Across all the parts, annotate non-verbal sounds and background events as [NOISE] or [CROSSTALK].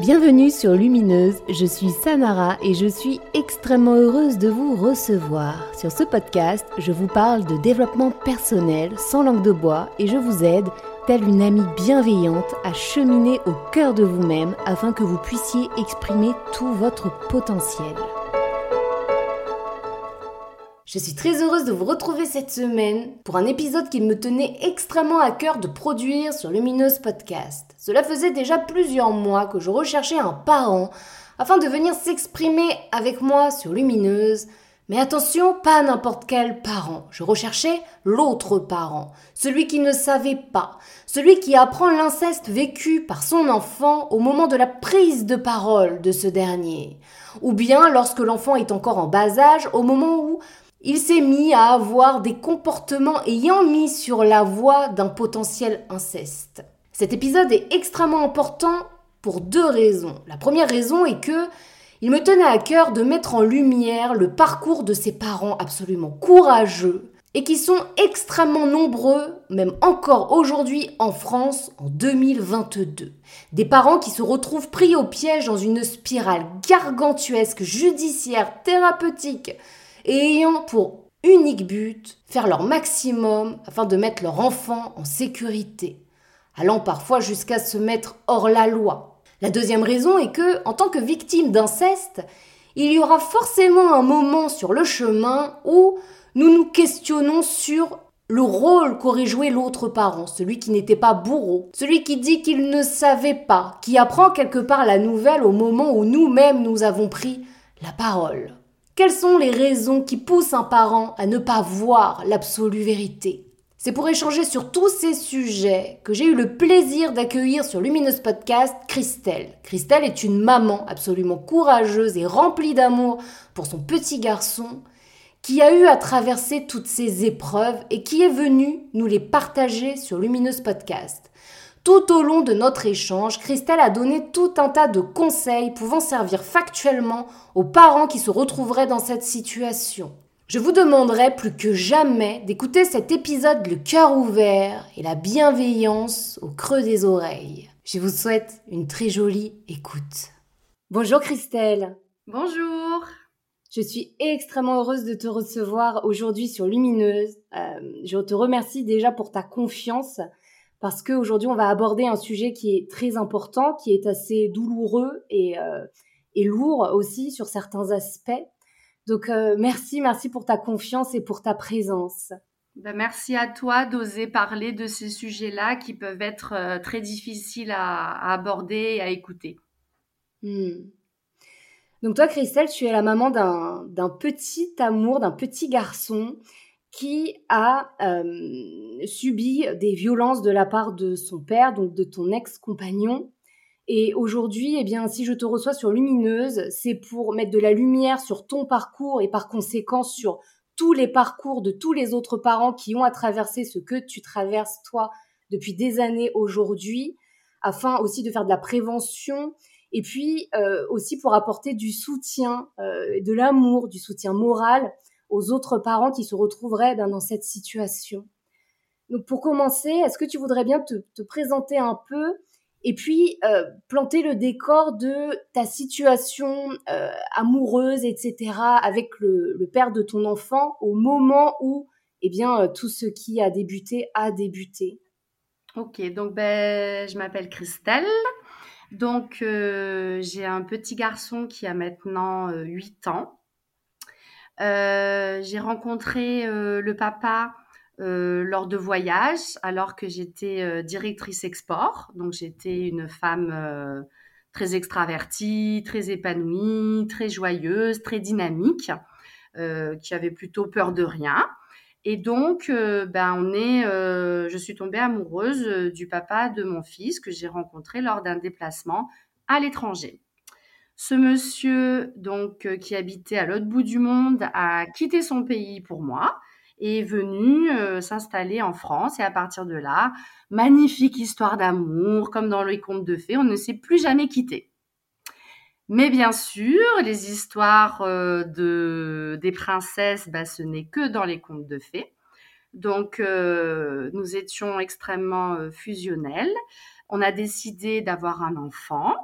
Bienvenue sur Lumineuse, je suis Samara et je suis extrêmement heureuse de vous recevoir. Sur ce podcast, je vous parle de développement personnel sans langue de bois et je vous aide, telle une amie bienveillante, à cheminer au cœur de vous-même afin que vous puissiez exprimer tout votre potentiel. Je suis très heureuse de vous retrouver cette semaine pour un épisode qui me tenait extrêmement à cœur de produire sur Lumineuse Podcast. Cela faisait déjà plusieurs mois que je recherchais un parent afin de venir s'exprimer avec moi sur Lumineuse. Mais attention, pas n'importe quel parent. Je recherchais l'autre parent, celui qui ne savait pas, celui qui apprend l'inceste vécu par son enfant au moment de la prise de parole de ce dernier, ou bien lorsque l'enfant est encore en bas âge, au moment où il s'est mis à avoir des comportements ayant mis sur la voie d'un potentiel inceste. Cet épisode est extrêmement important pour deux raisons. La première raison est que il me tenait à cœur de mettre en lumière le parcours de ces parents absolument courageux et qui sont extrêmement nombreux, même encore aujourd'hui en France en 2022. Des parents qui se retrouvent pris au piège dans une spirale gargantuesque, judiciaire, thérapeutique, ayant pour unique but faire leur maximum afin de mettre leur enfant en sécurité, allant parfois jusqu'à se mettre hors la loi. La deuxième raison est que, en tant que victime d'inceste, il y aura forcément un moment sur le chemin où nous nous questionnons sur le rôle qu'aurait joué l'autre parent, celui qui n'était pas bourreau, celui qui dit qu'il ne savait pas, qui apprend quelque part la nouvelle au moment où nous-mêmes nous avons pris la parole. Quelles sont les raisons qui poussent un parent à ne pas voir l'absolue vérité? C'est pour échanger sur tous ces sujets que j'ai eu le plaisir d'accueillir sur Lumineuse Podcast Christelle. Christelle est une maman absolument courageuse et remplie d'amour pour son petit garçon qui a eu à traverser toutes ces épreuves et qui est venue nous les partager sur Lumineuse Podcast. Tout au long de notre échange, Christelle a donné tout un tas de conseils pouvant servir factuellement aux parents qui se retrouveraient dans cette situation. Je vous demanderai plus que jamais d'écouter cet épisode le cœur ouvert et la bienveillance au creux des oreilles. Je vous souhaite une très jolie écoute. Bonjour Christelle. Bonjour. Je suis extrêmement heureuse de te recevoir aujourd'hui sur Lumineuse. Euh, je te remercie déjà pour ta confiance parce qu'aujourd'hui on va aborder un sujet qui est très important, qui est assez douloureux et, euh, et lourd aussi sur certains aspects. Donc euh, merci, merci pour ta confiance et pour ta présence. Ben, merci à toi d'oser parler de ces sujets-là qui peuvent être euh, très difficiles à, aborder et à écouter. Hmm. Donc toi, Christelle, tu es la maman d'un petit amour, d'un petit garçon qui a euh, subi des violences de la part de son père, donc de ton ex-compagnon. Et aujourd'hui, eh bien, si je te reçois sur Lumineuse, c'est pour mettre de la lumière sur ton parcours et par conséquent sur tous les parcours de tous les autres parents qui ont à traverser ce que tu traverses toi depuis des années aujourd'hui, afin aussi de faire de la prévention et puis euh, aussi pour apporter du soutien, euh, de l'amour, du soutien moral aux autres parents qui se retrouveraient ben, dans cette situation. Donc pour commencer, est-ce que tu voudrais bien te, présenter un peu et puis euh, planter le décor de ta situation euh, amoureuse, etc., avec le, père de ton enfant au moment où eh bien, euh, tout ce qui a débuté a débuté? Ok, donc ben, je m'appelle Christelle. Donc j'ai un petit garçon qui a maintenant 8 ans. Euh, j'ai rencontré euh, le papa euh, lors de voyages, alors que j'étais directrice export. Donc j'étais une femme très extravertie, très épanouie, très joyeuse, très dynamique, qui avait plutôt peur de rien. Et donc, ben, on est, je suis tombée amoureuse du papa de mon fils que j'ai rencontré lors d'un déplacement à l'étranger. Ce monsieur, donc, euh, qui habitait à l'autre bout du monde, a quitté son pays pour moi et est venu euh, s'installer en France. Et à partir de là, magnifique histoire d'amour, comme dans les contes de fées, on ne s'est plus jamais quitté. Mais bien sûr, les histoires euh, de, des princesses, bah, ce n'est que dans les contes de fées. Donc, nous étions extrêmement fusionnels. On a décidé d'avoir un enfant.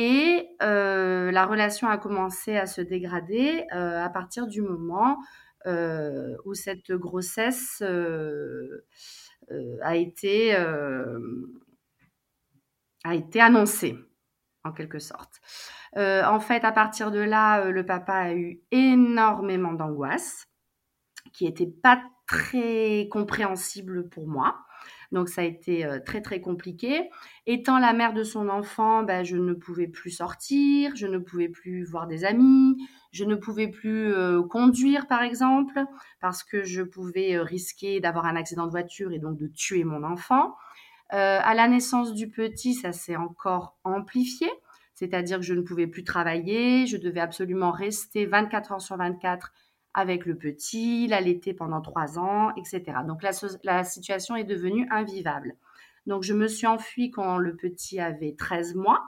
Et la relation a commencé à se dégrader à partir du moment où cette grossesse a été a été annoncée en quelque sorte. en fait, à partir de là, le papa a eu énormément d'angoisse, qui n'était pas très compréhensible pour moi. Donc ça a été euh, très très compliqué. Étant la mère de son enfant, ben, je ne pouvais plus sortir, je ne pouvais plus voir des amis, je ne pouvais plus euh, conduire par exemple, parce que je pouvais euh, risquer d'avoir un accident de voiture et donc de tuer mon enfant. à la naissance du petit, ça s'est encore amplifié, c'est-à-dire que je ne pouvais plus travailler, je devais absolument rester 24 heures sur 24 avec le petit, l'allaiter pendant trois ans, etc. Donc la, situation est devenue invivable. Donc je me suis enfuie quand le petit avait 13 mois.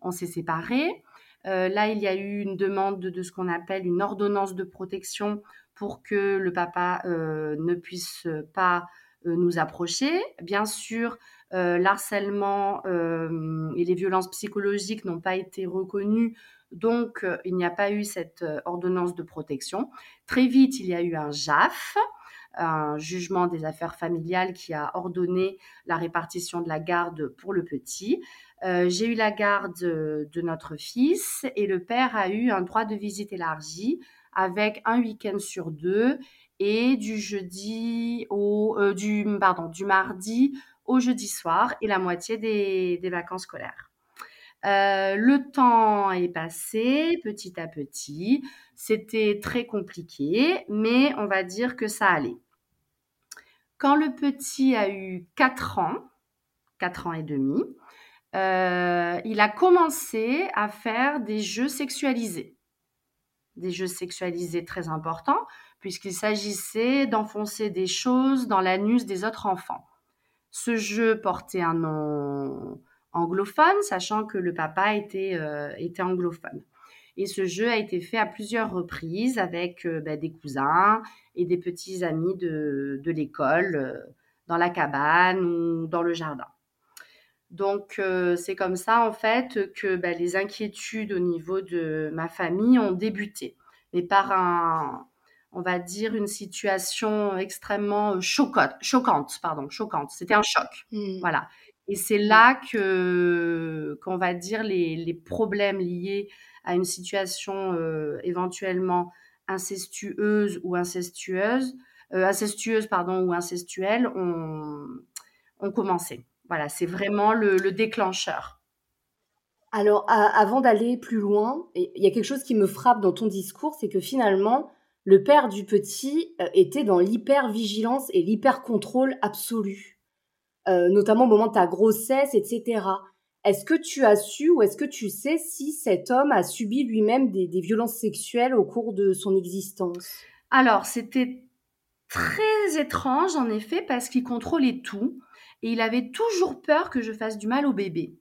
On s'est séparés. Euh, là, il y a eu une demande de, ce qu'on appelle une ordonnance de protection pour que le papa euh, ne puisse pas euh, nous approcher. Bien sûr, l'harcèlement et les violences psychologiques n'ont pas été reconnus donc, euh, il n'y a pas eu cette euh, ordonnance de protection. Très vite, il y a eu un JAF, un jugement des affaires familiales qui a ordonné la répartition de la garde pour le petit. Euh, j'ai eu la garde de notre fils et le père a eu un droit de visite élargi avec un week-end sur deux et du jeudi au du pardon du mardi au jeudi soir et la moitié des vacances scolaires. Euh, le temps est passé petit à petit. C'était très compliqué, mais on va dire que ça allait. Quand le petit a eu 4 ans, 4 ans et demi, euh, il a commencé à faire des jeux sexualisés. Des jeux sexualisés très importants, puisqu'il s'agissait d'enfoncer des choses dans l'anus des autres enfants. Ce jeu portait un nom anglophone, sachant que le papa était, euh, était anglophone. Et ce jeu a été fait à plusieurs reprises avec euh, bah, des cousins et des petits amis de, de l'école, euh, dans la cabane ou dans le jardin. Donc c'est comme ça en fait que bah, les inquiétudes au niveau de ma famille ont débuté, mais par un, on va dire une situation extrêmement choquante, choquante, pardon, choquante. C'était un choc, mmh. voilà. Et c'est là que, qu'on va dire, les, les, problèmes liés à une situation euh, éventuellement incestueuse ou incestueuse, euh, incestueuse pardon, ou incestuelle ont, ont commencé. Voilà, c'est vraiment le, le déclencheur. Alors, avant d'aller plus loin, il y a quelque chose qui me frappe dans ton discours, c'est que finalement, le père du petit euh, était dans l'hyper-vigilance et l'hyper-contrôle absolu. Euh, notamment au moment de ta grossesse, etc. Est-ce que tu as su ou est-ce que tu sais si cet homme a subi lui-même des, violences sexuelles au cours de son existence? Alors, c'était très étrange en effet parce qu'il contrôlait tout et il avait toujours peur que je fasse du mal au bébé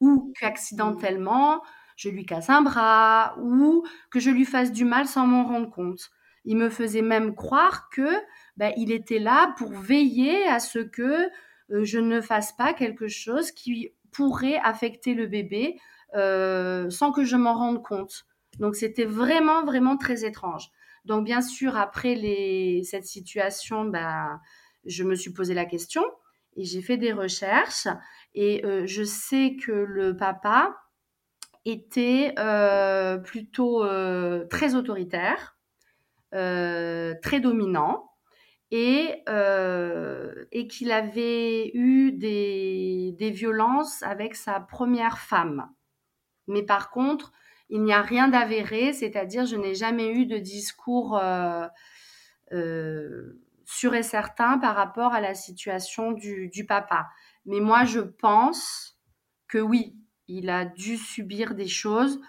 ou qu'accidentellement je lui casse un bras ou que je lui fasse du mal sans m'en rendre compte. Il me faisait même croire que ben, il était là pour veiller à ce que je ne fasse pas quelque chose qui pourrait affecter le bébé euh, sans que je m'en rende compte. Donc c'était vraiment, vraiment très étrange. Donc bien sûr, après les, cette situation, bah, je me suis posé la question et j'ai fait des recherches et euh, je sais que le papa était plutôt très autoritaire, très dominant et, euh, et qu'il avait eu des, violences avec sa première femme. Mais par contre, il n'y a rien d'avéré, c'est-à-dire je n'ai jamais eu de discours euh, euh, sûr et certain par rapport à la situation du, papa. Mais moi, je pense que oui, il a dû subir des choses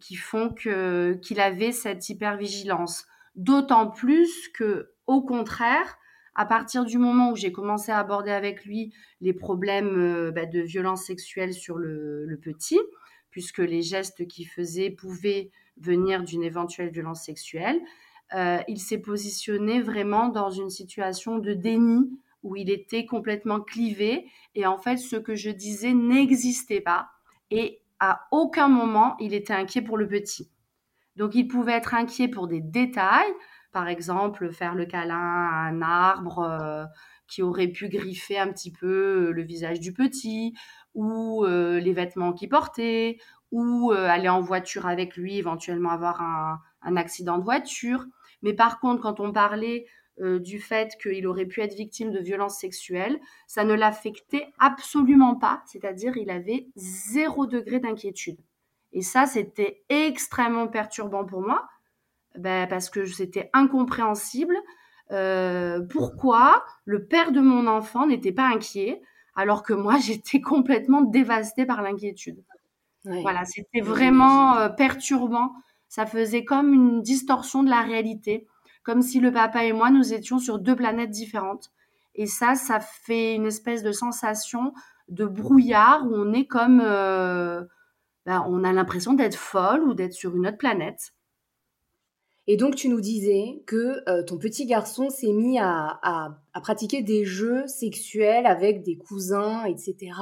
qui font que qu'il avait cette hypervigilance. D'autant plus que au contraire, à partir du moment où j'ai commencé à aborder avec lui les problèmes euh, bah, de violence sexuelle sur le, petit, puisque les gestes qu'il faisait pouvaient venir d'une éventuelle violence sexuelle, euh, il s'est positionné vraiment dans une situation de déni où il était complètement clivé et en fait ce que je disais n'existait pas et à aucun moment il était inquiet pour le petit. Donc il pouvait être inquiet pour des détails, par exemple faire le câlin à un arbre euh, qui aurait pu griffer un petit peu le visage du petit, ou euh, les vêtements qu'il portait, ou euh, aller en voiture avec lui, éventuellement avoir un, un, accident de voiture. Mais par contre, quand on parlait du fait qu'il aurait pu être victime de violences sexuelles, ça ne l'affectait absolument pas, c'est-à-dire il avait zéro degré d'inquiétude. Et ça, c'était extrêmement perturbant pour moi, ben, parce que c'était incompréhensible. Euh, pourquoi le père de mon enfant n'était pas inquiet alors que moi [LAUGHS] j'étais complètement dévastée par l'inquiétude. Voilà, c'était vraiment euh, perturbant. Ça faisait comme une distorsion de la réalité, comme si le papa et moi nous étions sur deux planètes différentes. Et ça, ça fait une espèce de sensation de brouillard où on est comme euh, bah, on a l'impression d'être folle ou d'être sur une autre planète. Et donc, tu nous disais que euh, ton petit garçon s'est mis à, pratiquer des jeux sexuels avec des cousins, etc.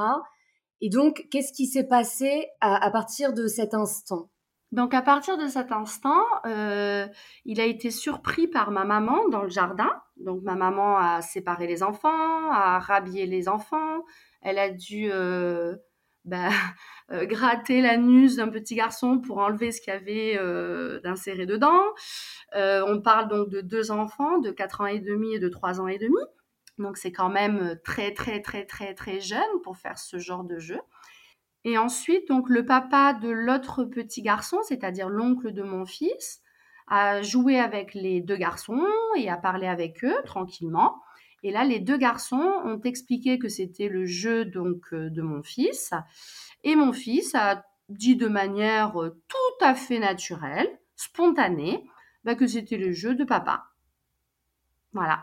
Et donc, qu'est-ce qui s'est passé à, partir de cet instant? Donc, à partir de cet instant, euh, il a été surpris par ma maman dans le jardin. Donc, ma maman a séparé les enfants, a rhabillé les enfants. Elle a dû euh, bah, [LAUGHS] euh, gratter l'anus d'un petit garçon pour enlever ce qu'il y avait euh, d'inséré dedans. Euh, on parle donc de deux enfants de 4 ans et demi et de 3 ans et demi. Donc c'est quand même très très très très très jeune pour faire ce genre de jeu. Et ensuite, donc le papa de l'autre petit garçon, c'est-à-dire l'oncle de mon fils, a joué avec les deux garçons et a parlé avec eux tranquillement. Et là, les deux garçons ont expliqué que c'était le jeu donc euh, de mon fils. Et mon fils a dit de manière euh, tout à fait naturelle, spontanée, bah, que c'était le jeu de papa. Voilà.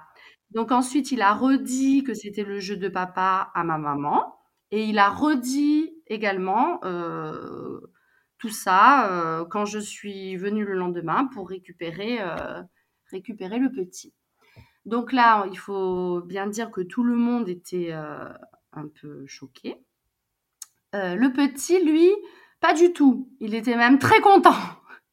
Donc ensuite, il a redit que c'était le jeu de papa à ma maman. Et il a redit également euh, tout ça quand je suis venue le lendemain pour récupérer, récupérer le petit. Donc là, il faut bien dire que tout le monde était euh, un peu choqué. Euh, le petit, lui, pas du tout. Il était même très content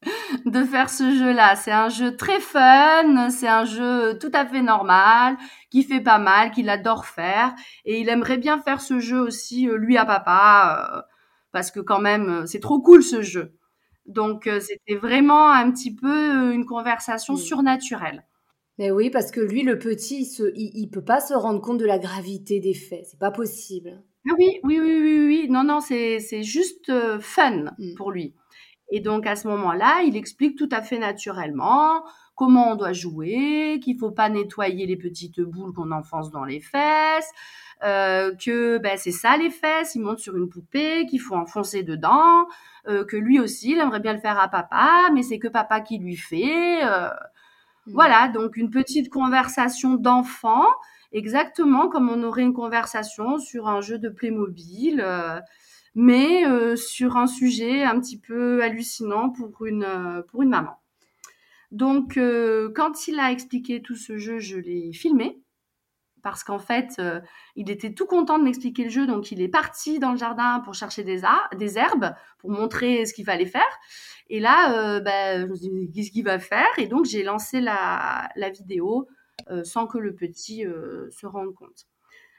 [LAUGHS] de faire ce jeu-là. C'est un jeu très fun, c'est un jeu tout à fait normal, qui fait pas mal, qu'il adore faire. Et il aimerait bien faire ce jeu aussi, euh, lui à papa, parce que quand même, c'est trop cool ce jeu. Donc c'était vraiment un petit peu une conversation surnaturelle. Mais oui, parce que lui, le petit, il, ne peut pas se rendre compte de la gravité des faits. C'est pas possible. Ah oui, oui, oui, oui, oui. Non, non, c'est juste euh, fun mm. pour lui. Et donc à ce moment-là, il explique tout à fait naturellement comment on doit jouer, qu'il faut pas nettoyer les petites boules qu'on enfonce dans les fesses, euh, que ben, c'est ça les fesses, il monte sur une poupée, qu'il faut enfoncer dedans, euh, que lui aussi, il aimerait bien le faire à papa, mais c'est que papa qui lui fait. Mmh. Voilà, donc une petite conversation d'enfant, exactement comme on aurait une conversation sur un jeu de Playmobil, euh, mais euh, sur un sujet un petit peu hallucinant pour une, euh, pour une maman. Donc, quand il a expliqué tout ce jeu, je l'ai filmé parce qu'en fait, il était tout content de m'expliquer le jeu, donc il est parti dans le jardin pour chercher des, herbes, pour montrer ce qu'il fallait faire. Et là, bah, je me suis dit, qu'est-ce qu'il va faire? Et donc, j'ai lancé la, vidéo sans que le petit se rende compte.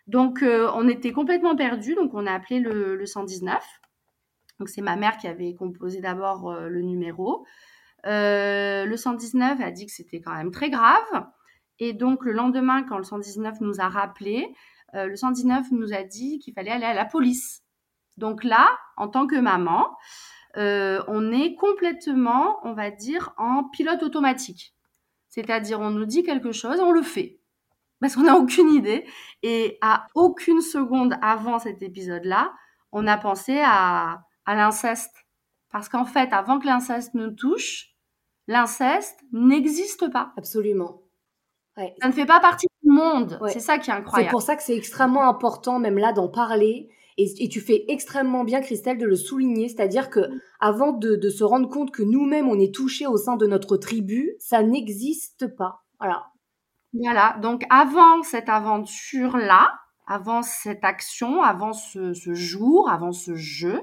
Donc, on était complètement perdus, donc on a appelé le, le 119. Donc, c'est ma mère qui avait composé d'abord le numéro. le 119 a dit que c'était quand même très grave. Et donc, le lendemain, quand le 119 nous a rappelé, euh, le 119 nous a dit qu'il fallait aller à la police. Donc là, en tant que maman, euh, on est complètement, on va dire, en pilote automatique. C'est-à-dire, on nous dit quelque chose, on le fait. Parce qu'on n'a aucune idée. Et à aucune seconde avant cet épisode-là, on a pensé à, à l'inceste. Parce qu'en fait, avant que l'inceste nous touche, l'inceste n'existe pas. Absolument. Ça ne fait pas partie du monde. C'est ça qui est incroyable. C'est pour ça que c'est extrêmement important, même là, d'en parler. Et, tu fais extrêmement bien, Christelle, de le souligner. C'est-à-dire que mm. avant de, se rendre compte que nous-mêmes, on est touchés au sein de notre tribu, ça n'existe pas. Voilà. Voilà. Donc, avant cette aventure-là, avant cette action, avant ce, ce jour, avant ce jeu,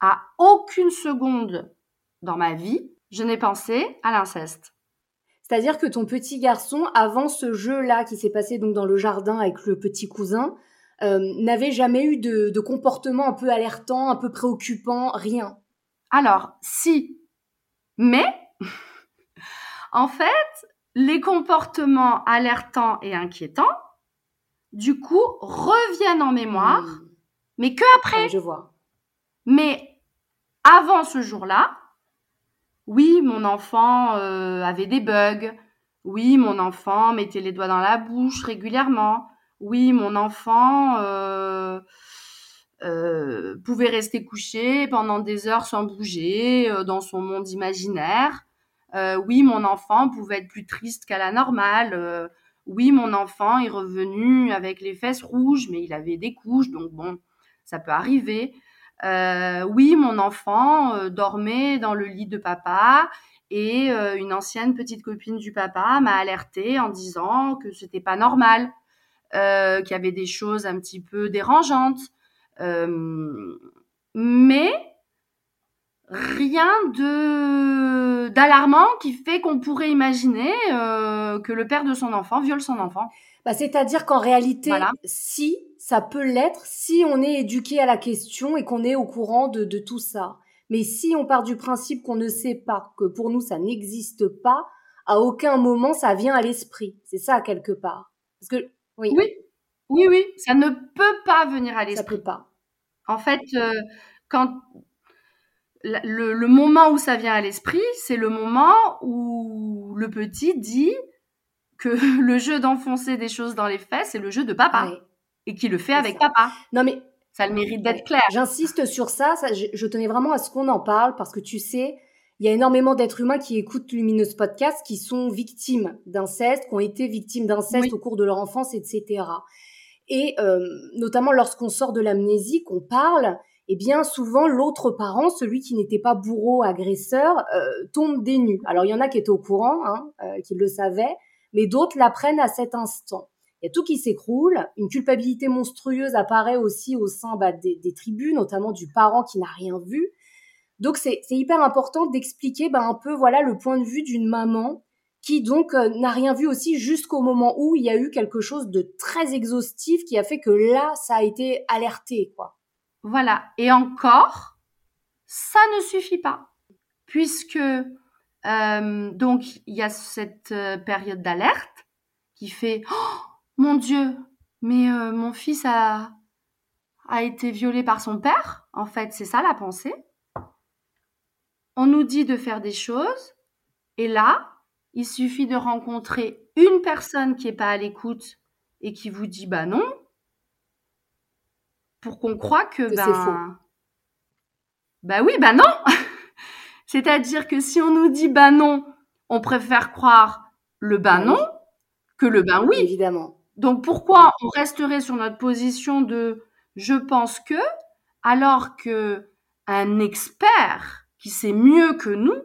à aucune seconde dans ma vie, je n'ai pensé à l'inceste. C'est-à-dire que ton petit garçon, avant ce jeu-là qui s'est passé donc dans le jardin avec le petit cousin, euh, n'avait jamais eu de, de, comportement un peu alertant, un peu préoccupant, rien. Alors, si. Mais, [LAUGHS] en fait, les comportements alertants et inquiétants, du coup, reviennent en mémoire, hmm. mais que après. je vois. Mais avant ce jour-là, oui, mon enfant euh, avait des bugs. Oui, mon enfant mettait les doigts dans la bouche régulièrement. Oui, mon enfant euh, euh, pouvait rester couché pendant des heures sans bouger dans son monde imaginaire. oui, mon enfant pouvait être plus triste qu'à la normale. oui, mon enfant est revenu avec les fesses rouges, mais il avait des couches, donc bon, ça peut arriver. Euh, oui, mon enfant euh, dormait dans le lit de papa et euh, une ancienne petite copine du papa m'a alerté en disant que c'était pas normal, qu'il y avait des choses un petit peu dérangeantes. mais rien de d'alarmant qui fait qu'on pourrait imaginer que le père de son enfant viole son enfant. Bah, c'est-à-dire qu'en réalité, si ça peut l'être, si on est éduqué à la question et qu'on est au courant de, de tout ça. Mais si on part du principe qu'on ne sait pas, que pour nous ça n'existe pas, à aucun moment ça vient à l'esprit. C'est ça quelque part. Parce que oui. oui, oui, oui, ça ne peut pas venir à l'esprit. Ça peut pas. En fait, euh, quand le, le, moment où ça vient à l'esprit, c'est le moment où le petit dit que [LAUGHS] le jeu d'enfoncer des choses dans les fesses, c'est le jeu de papa. Et qui le fait avec papa. Non mais ça le mérite d'être clair. J'insiste sur ça, ça je, tenais vraiment à ce qu'on en parle parce que tu sais, il y a énormément d'êtres humains qui écoutent Lumineuse Podcast qui sont victimes d'inceste, qui ont été victimes d'inceste au cours de leur enfance, etc. Et euh, notamment lorsqu'on sort de l'amnésie, qu'on parle, eh bien souvent l'autre parent, celui qui n'était pas bourreau, agresseur, euh, tombe nues. Alors il y en a qui étaient au courant, hein, euh, qui le savaient, mais d'autres l'apprennent à cet instant. Il y a tout qui s'écroule, une culpabilité monstrueuse apparaît aussi au sein bah, des, tribus, notamment du parent qui n'a rien vu. Donc c'est hyper important d'expliquer bah, un peu voilà le point de vue d'une maman qui donc euh, n'a rien vu aussi jusqu'au moment où il y a eu quelque chose de très exhaustif qui a fait que là ça a été alerté quoi. Voilà et encore ça ne suffit pas puisque euh, donc, il y a cette euh, période d'alerte qui fait oh, Mon Dieu, mais euh, mon fils a, a été violé par son père? En fait, c'est ça la pensée. On nous dit de faire des choses, et là, il suffit de rencontrer une personne qui n'est pas à l'écoute et qui vous dit Bah non, pour qu'on croit que, ben, c'est faux. Bah oui, bah non [LAUGHS] C'est-à-dire que si on nous dit ben non, on préfère croire le ben non que le ben oui. Évidemment. Donc pourquoi on resterait sur notre position de je pense que alors que un expert qui sait mieux que nous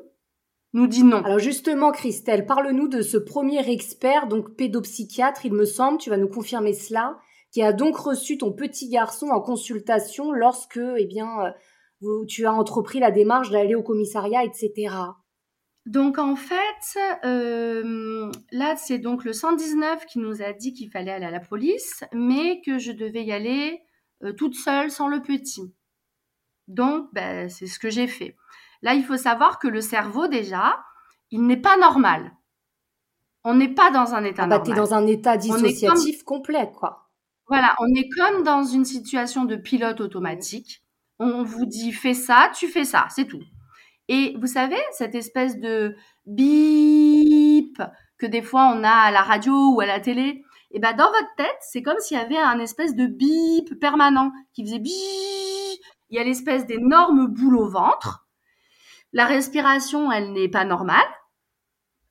nous dit non? Alors justement, Christelle, parle-nous de ce premier expert, donc pédopsychiatre, il me semble, tu vas nous confirmer cela, qui a donc reçu ton petit garçon en consultation lorsque, eh bien, euh, tu as entrepris la démarche d'aller au commissariat, etc. Donc en fait, euh, là c'est donc le 119 qui nous a dit qu'il fallait aller à la police, mais que je devais y aller euh, toute seule sans le petit. Donc ben, c'est ce que j'ai fait. Là il faut savoir que le cerveau déjà, il n'est pas normal. On n'est pas dans un état ah bah, normal. dans un état dissociatif complet quoi. Voilà, on est comme dans une situation de pilote automatique on vous dit fais ça, tu fais ça, c'est tout. Et vous savez, cette espèce de bip que des fois on a à la radio ou à la télé, et eh ben dans votre tête, c'est comme s'il y avait un espèce de bip permanent qui faisait bip. Il y a l'espèce d'énorme boule au ventre. La respiration, elle n'est pas normale.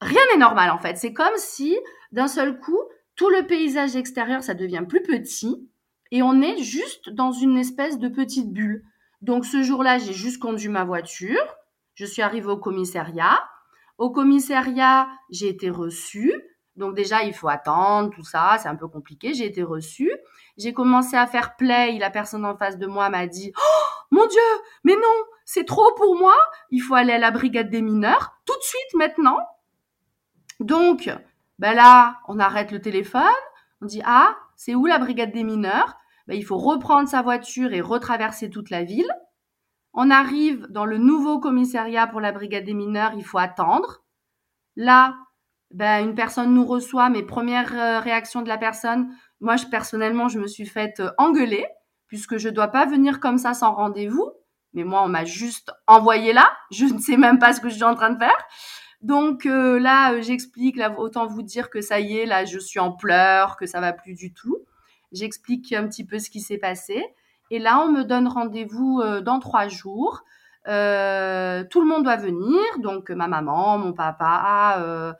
Rien n'est normal en fait. C'est comme si d'un seul coup, tout le paysage extérieur, ça devient plus petit et on est juste dans une espèce de petite bulle. Donc ce jour-là, j'ai juste conduit ma voiture. Je suis arrivée au commissariat. Au commissariat, j'ai été reçue. Donc déjà, il faut attendre, tout ça, c'est un peu compliqué. J'ai été reçue. J'ai commencé à faire play. La personne en face de moi m'a dit oh, mon Dieu, mais non, c'est trop pour moi, il faut aller à la brigade des mineurs, tout de suite maintenant. Donc, ben là, on arrête le téléphone, on dit, ah, c'est où la brigade des mineurs? Ben, Il faut reprendre sa voiture et retraverser toute la ville. On arrive dans le nouveau commissariat pour la brigade des mineurs, il faut attendre. Là, ben, une personne nous reçoit, mes premières euh, réactions de la personne, moi je, personnellement, je me suis faite euh, engueuler, puisque je ne dois pas venir comme ça sans rendez-vous. Mais moi, on m'a juste envoyé là. [LAUGHS] Je ne sais même pas ce que je suis en train de faire. Donc euh, là, j'explique, là, autant vous dire que ça y est, là, je suis en pleurs, que ça va plus du tout. J'explique un petit peu ce qui s'est passé. Et là, on me donne rendez-vous dans trois jours. Euh, tout le monde doit venir, donc ma maman, mon papa, euh,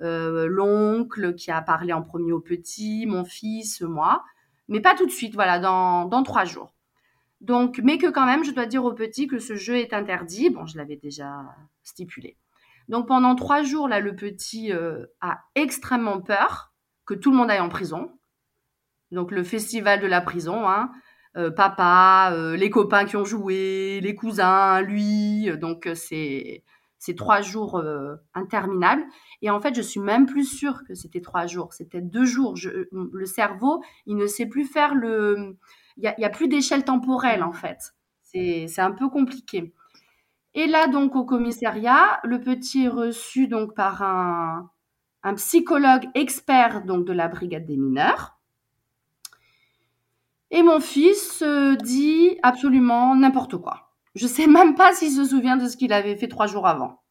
euh, l'oncle qui a parlé en premier au petit, mon fils, moi, mais pas tout de suite, voilà, dans, dans trois jours. Donc, mais que quand même, je dois dire au petit que ce jeu est interdit. Bon, je l'avais déjà stipulé. Donc pendant trois jours, là, le petit a extrêmement peur que tout le monde aille en prison. Donc le festival de la prison, hein, euh, papa, euh, les copains qui ont joué, les cousins, lui. Donc euh, c'est c'est trois jours interminables. Et en fait, je suis même plus sûre que c'était trois jours. C'était deux jours. le cerveau, il ne sait plus faire le. Il n'y a, plus d'échelle temporelle en fait. C'est un peu compliqué. Et là, donc, au commissariat, le petit est reçu donc par un, un psychologue expert donc de la brigade des mineurs et mon fils dit absolument n'importe quoi. Je sais même pas s'il se souvient de ce qu'il avait fait trois jours avant.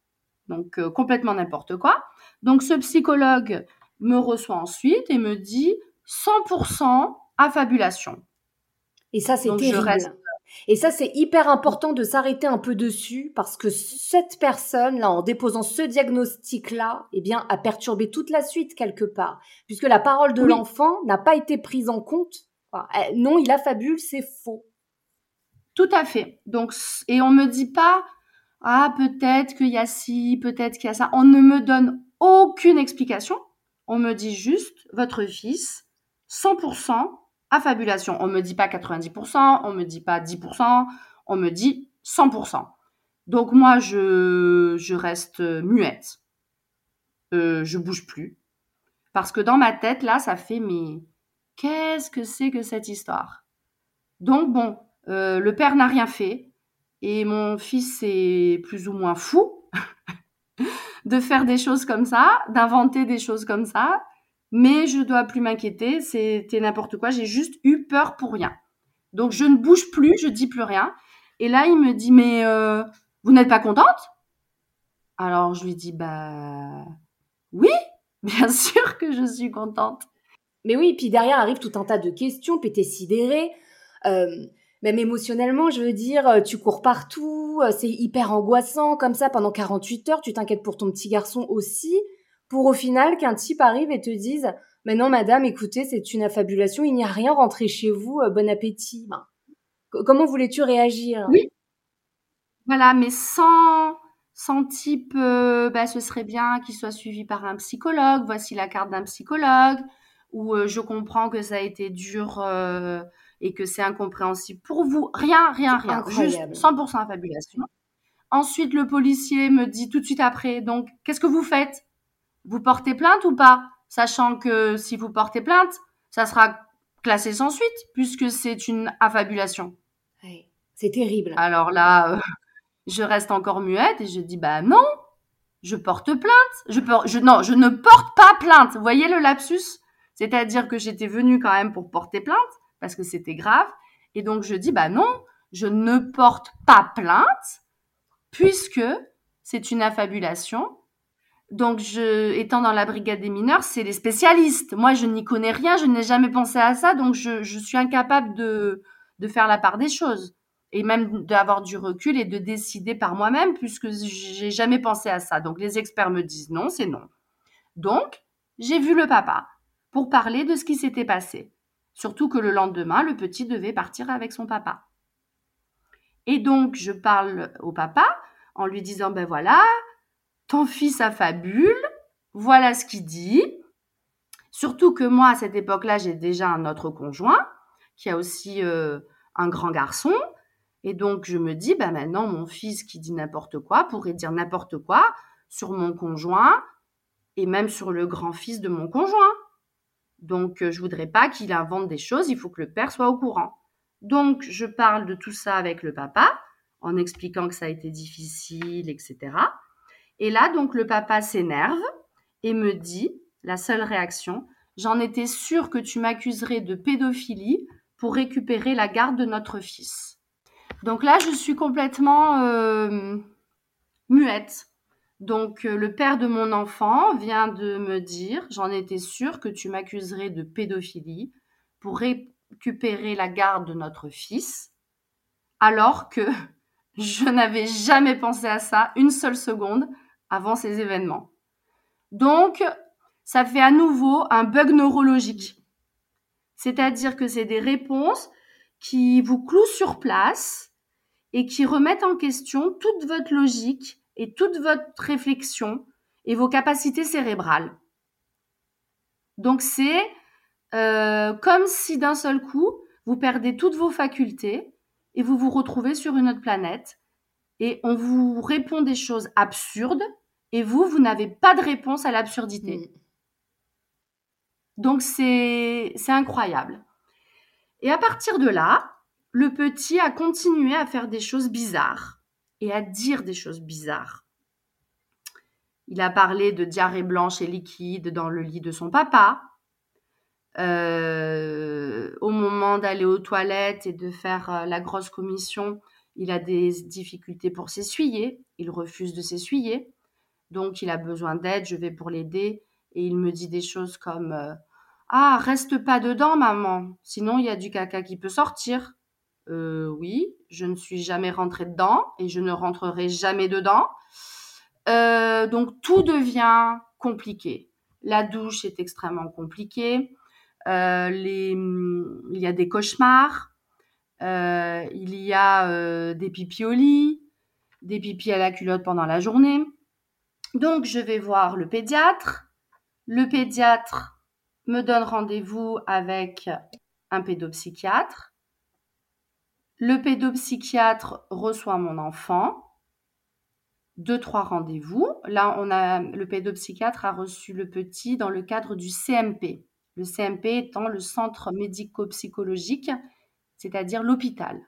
Donc euh, complètement n'importe quoi. Donc ce psychologue me reçoit ensuite et me dit 100% affabulation. Et ça c'est terrible. Et ça c'est hyper important de s'arrêter un peu dessus parce que cette personne là en déposant ce diagnostic là, eh bien a perturbé toute la suite quelque part puisque la parole de l'enfant n'a pas été prise en compte non, il a fabule, c'est faux. Tout à fait. Donc, et on me dit pas, ah, peut-être qu'il y a ci, peut-être qu'il y a ça. On ne me donne aucune explication. On me dit juste, votre fils, 100% affabulation. On me dit pas 90%, on me dit pas 10%, on me dit 100%. Donc moi, je, je reste muette. Euh, je bouge plus. Parce que dans ma tête, là, ça fait mes Qu'est-ce que c'est que cette histoire? Donc bon, euh, le père n'a rien fait et mon fils est plus ou moins fou [LAUGHS] de faire des choses comme ça, d'inventer des choses comme ça, mais je dois plus m'inquiéter, c'était n'importe quoi, j'ai juste eu peur pour rien. Donc je ne bouge plus, je dis plus rien. Et là, il me dit mais euh, vous n'êtes pas contente? Alors je lui dis bah oui, [LAUGHS] bien sûr que je suis contente. Mais oui, puis derrière arrive tout un tas de questions, puis sidéré. Euh, même émotionnellement, je veux dire, euh, tu cours partout, euh, c'est hyper angoissant comme ça pendant 48 heures, tu t'inquiètes pour ton petit garçon aussi, pour au final qu'un type arrive et te dise Mais non, madame, écoutez, c'est une affabulation, il n'y a rien, rentrez chez vous, bon appétit. Ben, comment voulais-tu réagir? Oui. Voilà, mais sans, sans type, bah, ce serait bien qu'il soit suivi par un psychologue, voici la carte d'un psychologue où euh, je comprends que ça a été dur euh, et que c'est incompréhensible pour vous. Rien, rien, rien. Juste 100% affabulation. Ensuite, le policier me dit tout de suite après, donc, qu'est-ce que vous faites? Vous portez plainte ou pas? Sachant que si vous portez plainte, ça sera classé sans suite, puisque c'est une affabulation. c'est terrible. Alors là, euh, je reste encore muette et je dis, bah non, je porte plainte. Je, je, non, je ne porte pas plainte. Vous voyez le lapsus? C'est-à-dire que j'étais venue quand même pour porter plainte parce que c'était grave. Et donc je dis, bah non, je ne porte pas plainte puisque c'est une affabulation. Donc, je, étant dans la brigade des mineurs, c'est les spécialistes. Moi, je n'y connais rien, je n'ai jamais pensé à ça, donc je, suis incapable de, de faire la part des choses et même d'avoir du recul et de décider par moi-même puisque j'ai jamais pensé à ça. Donc, les experts me disent non, c'est non. Donc, j'ai vu le papa pour parler de ce qui s'était passé. Surtout que le lendemain, le petit devait partir avec son papa. Et donc, je parle au papa en lui disant, ben voilà, ton fils a fabule, voilà ce qu'il dit. Surtout que moi, à cette époque-là, j'ai déjà un autre conjoint qui a aussi euh, un grand garçon. Et donc, je me dis, bah maintenant, mon fils qui dit n'importe quoi pourrait dire n'importe quoi sur mon conjoint et même sur le grand-fils de mon conjoint. Donc, euh, je voudrais pas qu'il invente des choses, il faut que le père soit au courant. Donc, je parle de tout ça avec le papa, en expliquant que ça a été difficile, etc. Et là, donc, le papa s'énerve et me dit, la seule réaction, j'en étais sûre que tu m'accuserais de pédophilie pour récupérer la garde de notre fils. Donc là, je suis complètement euh, muette. Donc euh, le père de mon enfant vient de me dire, j'en étais sûre que tu m'accuserais de pédophilie pour récupérer la garde de notre fils, alors que [LAUGHS] je n'avais jamais pensé à ça une seule seconde avant ces événements. Donc, ça fait à nouveau un bug neurologique. C'est-à-dire que c'est des réponses qui vous clouent sur place et qui remettent en question toute votre logique et toute votre réflexion et vos capacités cérébrales. Donc c'est euh, comme si d'un seul coup, vous perdez toutes vos facultés et vous vous retrouvez sur une autre planète et on vous répond des choses absurdes et vous, vous n'avez pas de réponse à l'absurdité. Mm. Donc c'est incroyable. Et à partir de là, le petit a continué à faire des choses bizarres et à dire des choses bizarres. Il a parlé de diarrhée blanche et liquide dans le lit de son papa. Euh, au moment d'aller aux toilettes et de faire euh, la grosse commission, il a des difficultés pour s'essuyer. Il refuse de s'essuyer. Donc, il a besoin d'aide. Je vais pour l'aider. Et il me dit des choses comme euh, Ah, reste pas dedans, maman. Sinon, il y a du caca qui peut sortir. Euh, oui, je ne suis jamais rentrée dedans et je ne rentrerai jamais dedans. Euh, donc tout devient compliqué. La douche est extrêmement compliquée. Euh, les, il y a des cauchemars. il y a des pipis au lit, des pipis à la culotte pendant la journée. Donc je vais voir le pédiatre. Le pédiatre me donne rendez-vous avec un pédopsychiatre le pédopsychiatre reçoit mon enfant. Deux, trois rendez-vous. Là, on a, le pédopsychiatre a reçu le petit dans le cadre du CMP. Le CMP étant le centre médico-psychologique, c'est-à-dire l'hôpital.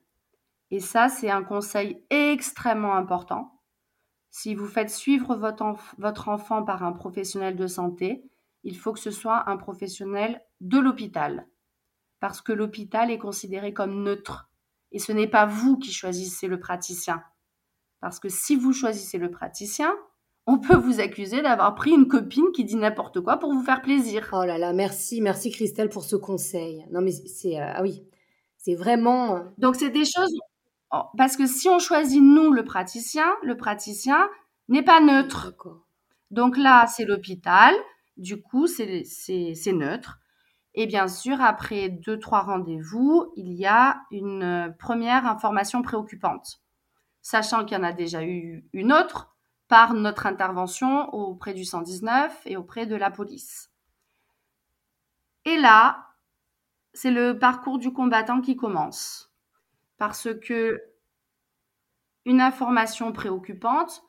Et ça, c'est un conseil extrêmement important. Si vous faites suivre votre, votre enfant par un professionnel de santé, il faut que ce soit un professionnel de l'hôpital. Parce que l'hôpital est considéré comme neutre. Et ce n'est pas vous qui choisissez le praticien. Parce que si vous choisissez le praticien, on peut vous accuser d'avoir pris une copine qui dit n'importe quoi pour vous faire plaisir. Oh là là, merci, merci Christelle pour ce conseil. Non mais c'est euh, ah oui, c'est vraiment. Euh, Donc c'est des choses oh, parce que si on choisit nous le praticien, le praticien n'est pas neutre. Donc là c'est l'hôpital, du coup c'est neutre. Et bien sûr, après deux, trois rendez-vous, il y a une euh, première information préoccupante, sachant qu'il y en a déjà eu une autre par notre intervention auprès du 119 et auprès de la police. Et là, c'est le parcours du combattant qui commence. Parce que une information préoccupante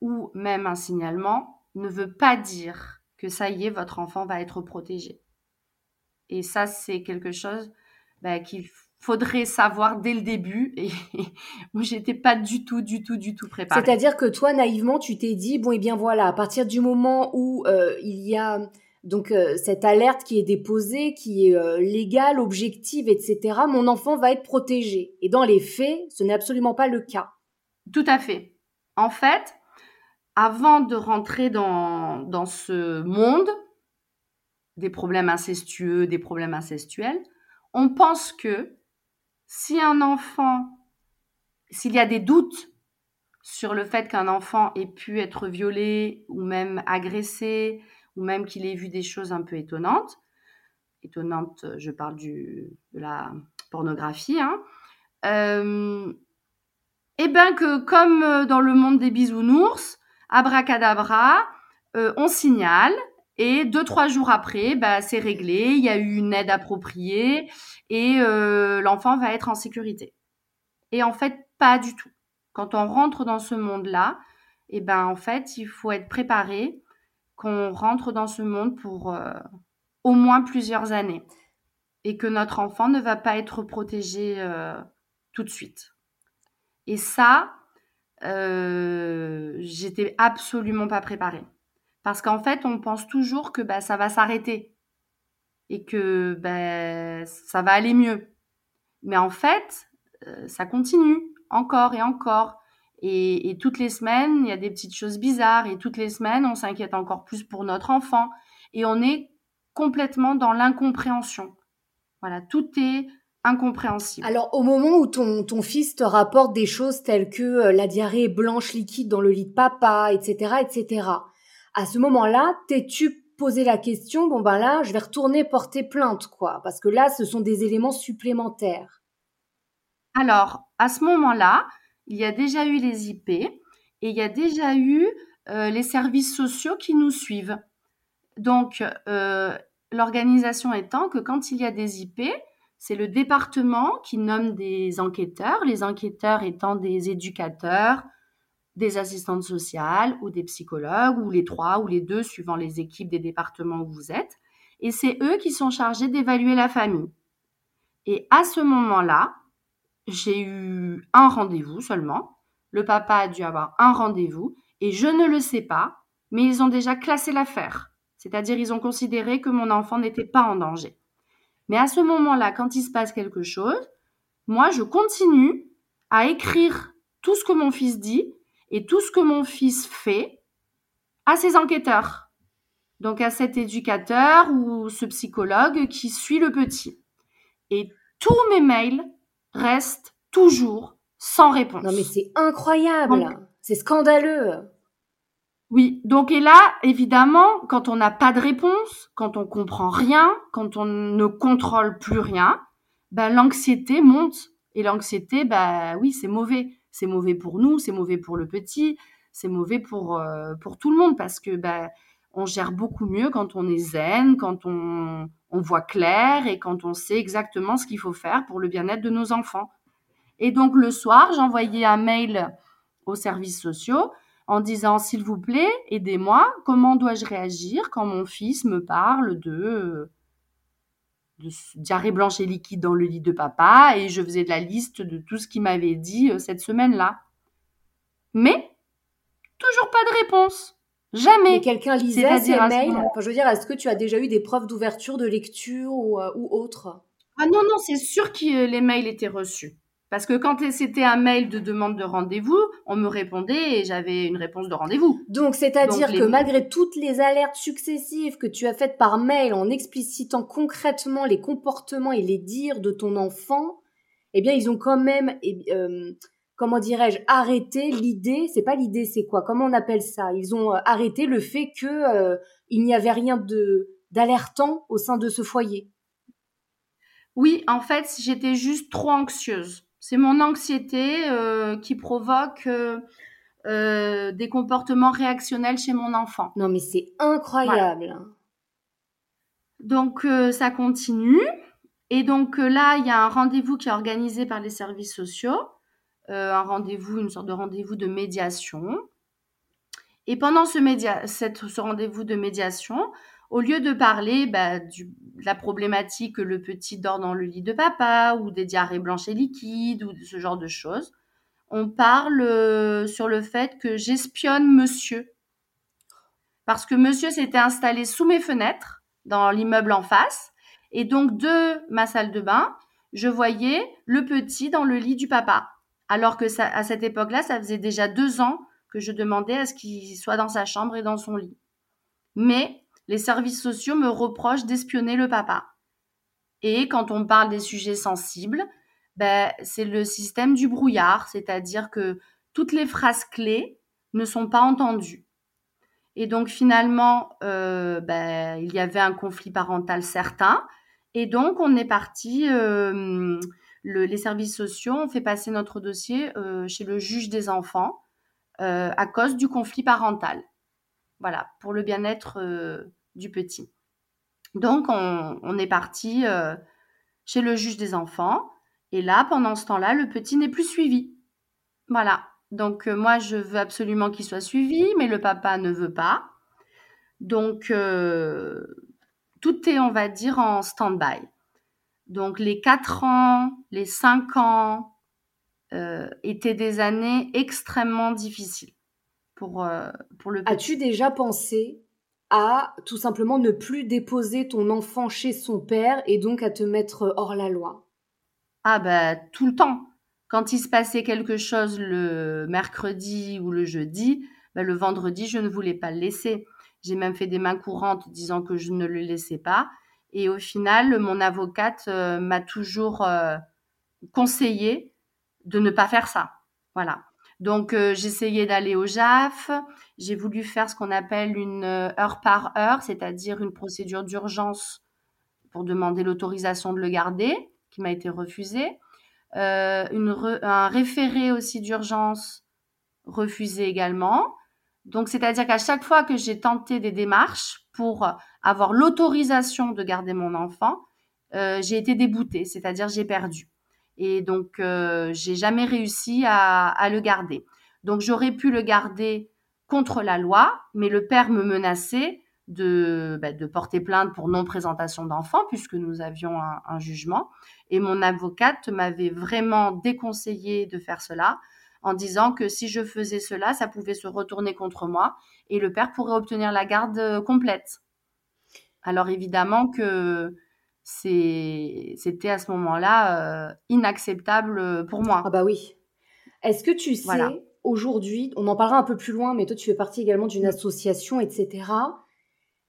ou même un signalement ne veut pas dire que ça y est, votre enfant va être protégé. Et ça, c'est quelque chose bah, qu'il faudrait savoir dès le début et [LAUGHS] où j'étais pas du tout, du tout, du tout préparée. C'est-à-dire que toi, naïvement, tu t'es dit, bon, et eh bien voilà, à partir du moment où euh, il y a donc euh, cette alerte qui est déposée, qui est euh, légale, objective, etc., mon enfant va être protégé. Et dans les faits, ce n'est absolument pas le cas. Tout à fait. En fait, avant de rentrer dans, dans ce monde, des problèmes incestueux, des problèmes incestuels, on pense que si un enfant, s'il y a des doutes sur le fait qu'un enfant ait pu être violé ou même agressé ou même qu'il ait vu des choses un peu étonnantes, étonnantes, je parle de la pornographie, hein, euh, et bien que comme dans le monde des bisounours, abracadabra, euh, on signale et deux, trois jours après, bah, c'est réglé, il y a eu une aide appropriée et euh, l'enfant va être en sécurité. Et en fait, pas du tout. Quand on rentre dans ce monde-là, eh ben, en fait, il faut être préparé qu'on rentre dans ce monde pour euh, au moins plusieurs années et que notre enfant ne va pas être protégé euh, tout de suite. Et ça, j'étais absolument pas préparée. Parce qu'en fait, on pense toujours que bah, ça va s'arrêter et que bah, ça va aller mieux. Mais en fait, euh, ça continue encore et encore. Et, toutes les semaines, il y a des petites choses bizarres. Et toutes les semaines, on s'inquiète encore plus pour notre enfant. Et on est complètement dans l'incompréhension. Voilà, tout est incompréhensible. Alors, au moment où ton, ton fils te rapporte des choses telles que euh, la diarrhée blanche liquide dans le lit de papa, etc., etc., à ce moment-là, t'es-tu posé la question, bon ben là, je vais retourner porter plainte, quoi, parce que là, ce sont des éléments supplémentaires. Alors, à ce moment-là, il y a déjà eu les IP et il y a déjà eu euh, les services sociaux qui nous suivent. Donc, euh, l'organisation étant que quand il y a des IP, c'est le département qui nomme des enquêteurs, les enquêteurs étant des éducateurs, des assistantes sociales ou des psychologues, ou les trois ou les deux, suivant les équipes des départements où vous êtes. Et c'est eux qui sont chargés d'évaluer la famille. Et à ce moment-là, j'ai eu un rendez-vous seulement. Le papa a dû avoir un rendez-vous et je ne le sais pas, mais ils ont déjà classé l'affaire. C'est-à-dire ils ont considéré que mon enfant n'était pas en danger. Mais à ce moment-là, quand il se passe quelque chose, moi, je continue à écrire tout ce que mon fils dit et tout ce que mon fils fait à ses enquêteurs. Donc à cet éducateur ou ce psychologue qui suit le petit. Et tous mes mails reste toujours sans réponse. Non mais c'est incroyable, c'est scandaleux. Oui, donc et là, évidemment, quand on n'a pas de réponse, quand on comprend rien, quand on ne contrôle plus rien, ben, l'anxiété monte. Et l'anxiété, ben oui, c'est mauvais. C'est mauvais pour nous, c'est mauvais pour le petit, c'est mauvais pour, euh, pour tout le monde parce que ben, on gère beaucoup mieux quand on est zen, quand on, on voit clair et quand on sait exactement ce qu'il faut faire pour le bien-être de nos enfants. Et donc le soir, j'envoyais un mail aux services sociaux en disant s'il vous plaît, aidez-moi, comment dois-je réagir quand mon fils me parle de, de diarrhée blanche et liquide dans le lit de papa et je faisais de la liste de tout ce qu'il m'avait dit euh, cette semaine-là. Mais toujours pas de réponse. Jamais. Mais quelqu'un lisait ces mails. Enfin, je veux dire, est-ce que tu as déjà eu des preuves d'ouverture de lecture ou, euh, ou autre? Ah non, non, c'est sûr que euh, les mails étaient reçus. Parce que quand c'était un mail de demande de rendez-vous, on me répondait et j'avais une réponse de rendez-vous. Donc, c'est-à-dire que malgré toutes les alertes successives que tu as faites par mail en explicitant concrètement les comportements et les dires de ton enfant, eh bien, ils ont quand même eh, euh, comment dirais-je, arrêter l'idée, c'est pas l'idée, c'est quoi? Comment on appelle ça? Ils ont euh, arrêté le fait que euh, il n'y avait rien de d'alertant au sein de ce foyer. Oui, en fait, j'étais juste trop anxieuse. C'est mon anxiété euh, qui provoque des comportements réactionnels chez mon enfant. Non, mais c'est incroyable. Donc ça continue. Et donc là, il y a un rendez-vous qui est organisé par les services sociaux. Euh, un rendez-vous, une sorte de rendez-vous de médiation. Et pendant ce, ce rendez-vous de médiation, au lieu de parler bah, de la problématique que le petit dort dans le lit de papa ou des diarrhées blanches et liquides ou ce genre de choses, on parle euh, sur le fait que j'espionne monsieur. Parce que monsieur s'était installé sous mes fenêtres dans l'immeuble en face. Et donc, de ma salle de bain, je voyais le petit dans le lit du papa. Alors que à cette époque-là, ça faisait déjà deux ans que je demandais à ce qu'il soit dans sa chambre et dans son lit. Mais les services sociaux me reprochent d'espionner le papa. Et quand on parle des sujets sensibles, ben, c'est le système du brouillard, c'est-à-dire que toutes les phrases clés ne sont pas entendues. Et donc finalement, euh, ben, il y avait un conflit parental certain. Et donc on est parti euh, les services sociaux ont fait passer notre dossier euh, chez le juge des enfants à cause du conflit parental. Voilà, pour le bien-être du petit. Donc, on, est parti chez le juge des enfants Et là, pendant ce temps-là, le petit n'est plus suivi. Voilà. Donc euh, moi, je veux absolument qu'il soit suivi, mais le papa ne veut pas. Donc euh, tout est, on va dire, en stand-by. Donc les 4 ans, les 5 ans euh, étaient des années extrêmement difficiles pour, pour le petit. As-tu déjà pensé à tout simplement ne plus déposer ton enfant chez son père et donc à te mettre hors la loi Ah bah tout le temps. Quand il se passait quelque chose le mercredi ou le jeudi, bah, le vendredi, je ne voulais pas le laisser. J'ai même fait des mains courantes disant que je ne le laissais pas. Et au final, mon avocate euh, m'a toujours euh, conseillé de ne pas faire ça. Voilà. Donc, euh, j'essayais d'aller au JAF. J'ai voulu faire ce qu'on appelle une euh, heure par heure, c'est-à-dire une procédure d'urgence pour demander l'autorisation de le garder, qui m'a été refusée. Euh, une un référé aussi d'urgence refusé également. Donc, c'est-à-dire qu'à chaque fois que j'ai tenté des démarches pour avoir l'autorisation de garder mon enfant, j'ai été déboutée, c'est-à-dire j'ai perdu. Et donc, euh, j'ai jamais réussi à, le garder. Donc, j'aurais pu le garder contre la loi, mais le père me menaçait de, bah, de porter plainte pour non-présentation d'enfant, puisque nous avions un, jugement. Et mon avocate m'avait vraiment déconseillé de faire cela, en disant que si je faisais cela, ça pouvait se retourner contre moi, et le père pourrait obtenir la garde euh, complète. Alors évidemment que c'était à ce moment-là euh, inacceptable pour moi. Ah bah oui. Est-ce que tu sais, aujourd'hui, on en parlera un peu plus loin, mais toi tu fais partie également d'une association, etc.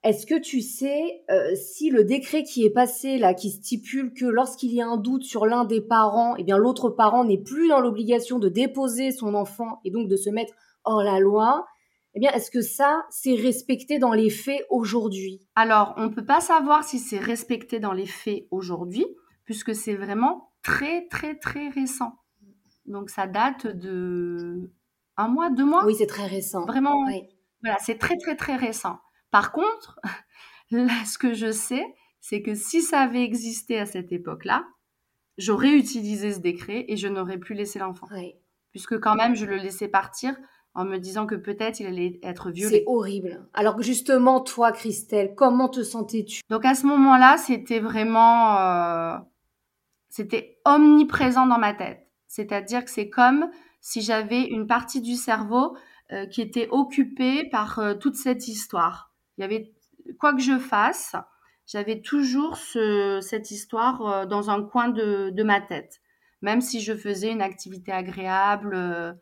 Est-ce que tu sais euh, si le décret qui est passé là, qui stipule que lorsqu'il y a un doute sur l'un des parents, eh bien l'autre parent n'est plus dans l'obligation de déposer son enfant et donc de se mettre hors la loi, eh bien, est-ce que ça, c'est respecté dans les faits aujourd'hui? Alors, on ne peut pas savoir si c'est respecté dans les faits aujourd'hui, puisque c'est vraiment très, très, très récent. Donc, ça date de un mois, deux mois? Oui, c'est très récent. Vraiment, voilà, c'est très, très, très récent. Par contre, [LAUGHS] là, ce que je sais, c'est que si ça avait existé à cette époque-là, j'aurais utilisé ce décret et je n'aurais plus laissé l'enfant. Puisque quand même, je le laissais partir en me disant que peut-être il allait être violé. C'est horrible. Alors justement, toi, Christelle, comment te sentais-tu? Donc à ce moment-là, c'était vraiment, euh, c'était omniprésent dans ma tête. C'est-à-dire que c'est comme si j'avais une partie du cerveau euh, qui était occupée par euh, toute cette histoire. Il y avait quoi que je fasse, j'avais toujours ce, cette histoire dans un coin de, de, ma tête, même si je faisais une activité agréable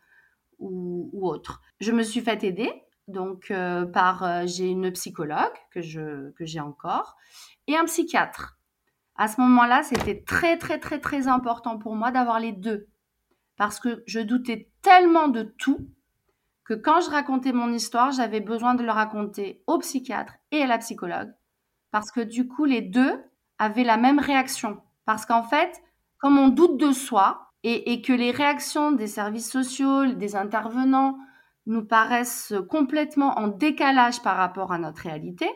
ou, autre. Je me suis fait aider donc euh, par euh, j'ai une psychologue que je que j'ai encore et un psychiatre. À ce moment-là, c'était très très très très important pour moi d'avoir les deux parce que je doutais tellement de tout que quand je racontais mon histoire, j'avais besoin de le raconter au psychiatre et à la psychologue parce que du coup les deux avaient la même réaction parce qu'en fait, comme on doute de soi, et, que les réactions des services sociaux, des intervenants nous paraissent complètement en décalage par rapport à notre réalité,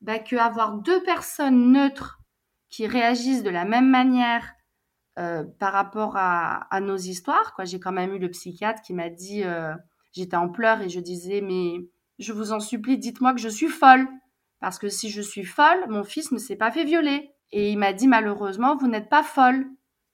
bah, qu'avoir deux personnes neutres qui réagissent de la même manière euh, par rapport à, nos histoires, quoi. J'ai quand même eu le psychiatre qui m'a dit, euh, j'étais en pleurs et je disais, mais je vous en supplie, dites-moi que je suis folle. Parce que si je suis folle, mon fils ne s'est pas fait violer. Et il m'a dit, malheureusement, vous n'êtes pas folle.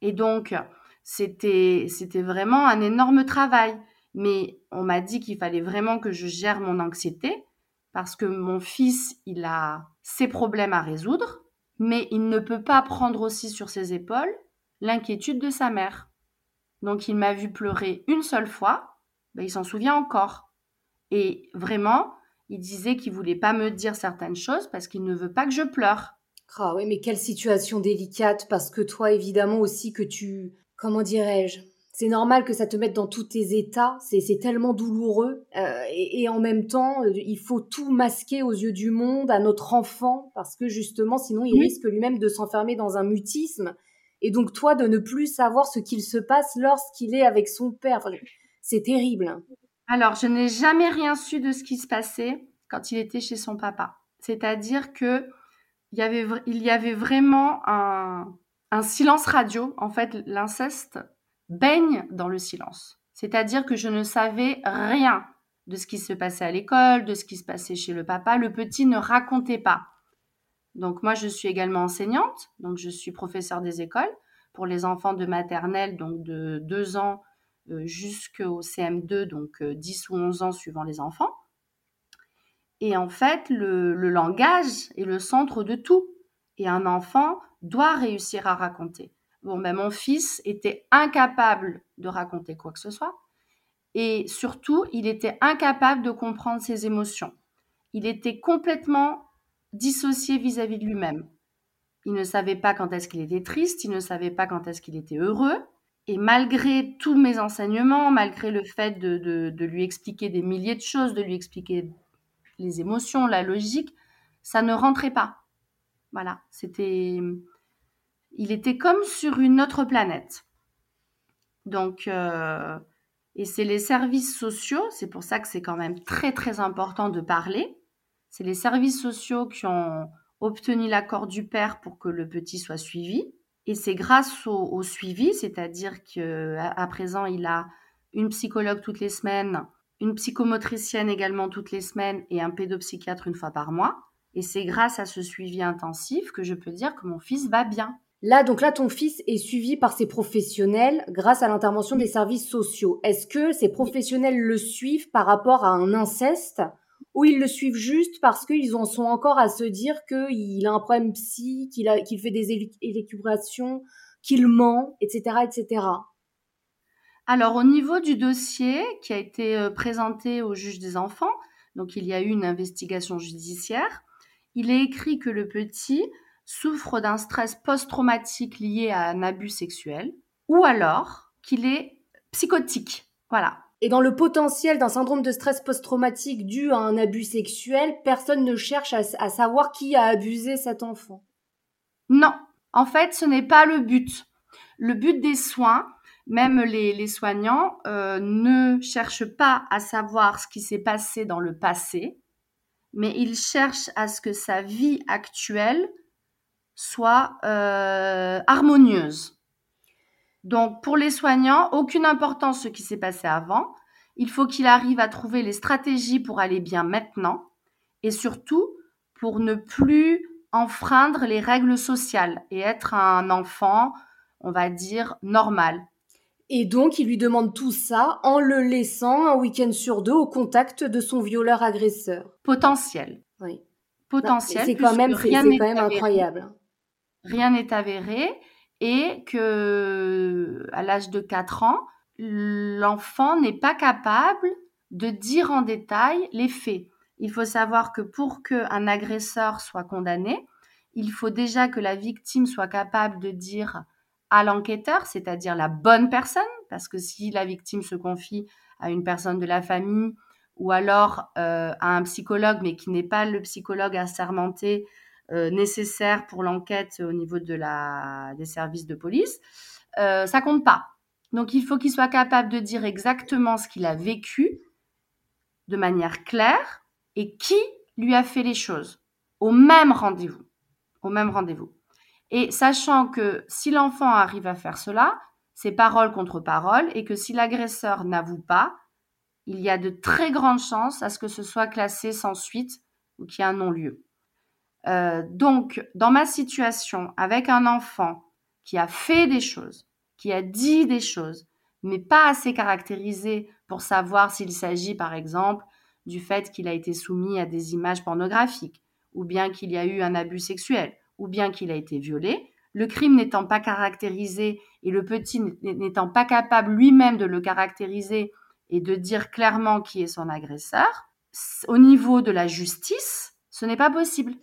Et donc, c'était, c'était vraiment un énorme travail. Mais on m'a dit qu'il fallait vraiment que je gère mon anxiété parce que mon fils, il a ses problèmes à résoudre, mais il ne peut pas prendre aussi sur ses épaules l'inquiétude de sa mère. Donc il m'a vu pleurer une seule fois, ben, il s'en souvient encore. Et vraiment, il disait qu'il voulait pas me dire certaines choses parce qu'il ne veut pas que je pleure. Ah oui, mais quelle situation délicate parce que toi, évidemment aussi que tu comment dirais-je? C'est normal que ça te mette dans tous tes états, c'est tellement douloureux, euh, et, en même temps, il faut tout masquer aux yeux du monde, à notre enfant, parce que justement, sinon, il risque lui-même de s'enfermer dans un mutisme, et donc toi, de ne plus savoir ce qu'il se passe lorsqu'il est avec son père. c'est terrible. Alors, je n'ai jamais rien su de ce qui se passait quand il était chez son papa. C'est-à-dire que il y avait, il y avait vraiment un, un silence radio. En fait, l'inceste baigne dans le silence. C'est-à-dire que je ne savais rien de ce qui se passait à l'école, de ce qui se passait chez le papa. Le petit ne racontait pas. Donc moi, je suis également enseignante, donc je suis professeure des écoles pour les enfants de maternelle, donc de 2 ans euh, jusqu'au CM2, donc 10 euh, ou 11 ans suivant les enfants. Et en fait, le, langage est le centre de tout. Et un enfant doit réussir à raconter. Bon, ben, mon fils était incapable de raconter quoi que ce soit. Et surtout, il était incapable de comprendre ses émotions. Il était complètement dissocié vis-à-vis de lui-même. Il ne savait pas quand est-ce qu'il était triste, il ne savait pas quand est-ce qu'il était heureux. Et malgré tous mes enseignements, malgré le fait de, de, lui expliquer des milliers de choses, de lui expliquer les émotions, la logique, ça ne rentrait pas. Voilà, c'était... Il était comme sur une autre planète. Donc, euh, et c'est les services sociaux, c'est pour ça que c'est quand même très très important de parler. C'est les services sociaux qui ont obtenu l'accord du père pour que le petit soit suivi. Et c'est grâce au, suivi, c'est-à-dire qu'à présent, il a une psychologue toutes les semaines, une psychomotricienne également toutes les semaines et un pédopsychiatre une fois par mois. Et c'est grâce à ce suivi intensif que je peux dire que mon fils va bien. Là, donc là, ton fils est suivi par ses professionnels grâce à l'intervention des services sociaux. Est-ce que ces professionnels le suivent par rapport à un inceste ou ils le suivent juste parce qu'ils en sont encore à se dire qu'il a un problème psy, qu'il fait des élucubrations, qu'il ment, etc., etc. Alors, au niveau du dossier qui a été euh, présenté au juge des enfants, donc il y a eu une investigation judiciaire, il est écrit que le petit souffre d'un stress post-traumatique lié à un abus sexuel, ou alors qu'il est psychotique. Voilà. Et dans le potentiel d'un syndrome de stress post-traumatique dû à un abus sexuel, personne ne cherche à, savoir qui a abusé cet enfant. Non, en fait, ce n'est pas le but. Le but des soins, même les, soignants, euh, ne cherchent pas à savoir ce qui s'est passé dans le passé, mais ils cherchent à ce que sa vie actuelle soit euh, harmonieuse. Donc, pour les soignants, aucune importance ce qui s'est passé avant. Il faut qu'il arrive à trouver les stratégies pour aller bien maintenant et surtout pour ne plus enfreindre les règles sociales et être un enfant, on va dire, normal. Et donc, il lui demande tout ça en le laissant un week-end sur deux au contact de son violeur-agresseur. Potentiel. Oui. Potentiel. C'est quand même, quand même incroyable. Rien n'est avéré et que à l'âge de 4 ans, l'enfant n'est pas capable de dire en détail les faits. Il faut savoir que pour qu'un agresseur soit condamné, il faut déjà que la victime soit capable de dire à l'enquêteur, c'est-à-dire la bonne personne, parce que si la victime se confie à une personne de la famille ou alors euh, à un psychologue, mais qui n'est pas le psychologue assermenté nécessaires pour l'enquête au niveau de la, des services de police, euh, ça compte pas. Donc il faut qu'il soit capable de dire exactement ce qu'il a vécu de manière claire et qui lui a fait les choses au même rendez-vous. Au même rendez-vous. Et sachant que si l'enfant arrive à faire cela, c'est parole contre parole et que si l'agresseur n'avoue pas, il y a de très grandes chances à ce que ce soit classé sans suite ou qu'il y ait un non-lieu. Euh, donc, dans ma situation, avec un enfant qui a fait des choses, qui a dit des choses, mais pas assez caractérisé pour savoir s'il s'agit, par exemple, du fait qu'il a été soumis à des images pornographiques, ou bien qu'il y a eu un abus sexuel, ou bien qu'il a été violé, le crime n'étant pas caractérisé et le petit n'étant pas capable lui-même de le caractériser et de dire clairement qui est son agresseur, au niveau de la justice, ce n'est pas possible.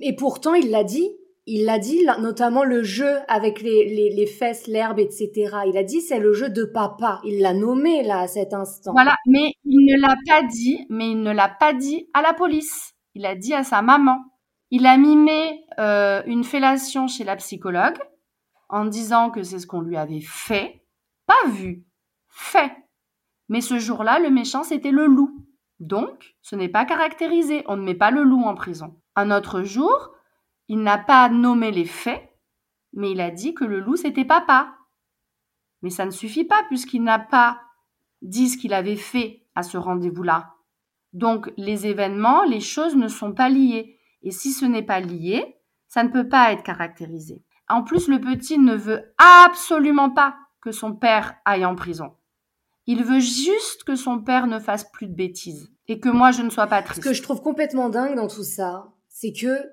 Et pourtant, il l'a dit. Il l'a dit, notamment le jeu avec les, les, fesses, l'herbe, etc. Il a dit c'est le jeu de papa. Il l'a nommé là à cet instant. Voilà, mais il ne l'a pas dit, mais il ne l'a pas dit à la police. Il a dit à sa maman. Il a mimé euh, une fellation chez la psychologue en disant que c'est ce qu'on lui avait fait, pas vu, fait. Mais ce jour-là, le méchant, c'était le loup. Donc, ce n'est pas caractérisé. On ne met pas le loup en prison. Un autre jour, il n'a pas nommé les faits, mais il a dit que le loup, c'était papa. Mais ça ne suffit pas puisqu'il n'a pas dit ce qu'il avait fait à ce rendez-vous-là. Donc les événements, les choses ne sont pas liées. Et si ce n'est pas lié, ça ne peut pas être caractérisé. En plus, le petit ne veut absolument pas que son père aille en prison. Il veut juste que son père ne fasse plus de bêtises et que moi je ne sois pas triste. Ce que je trouve complètement dingue dans tout ça, c'est que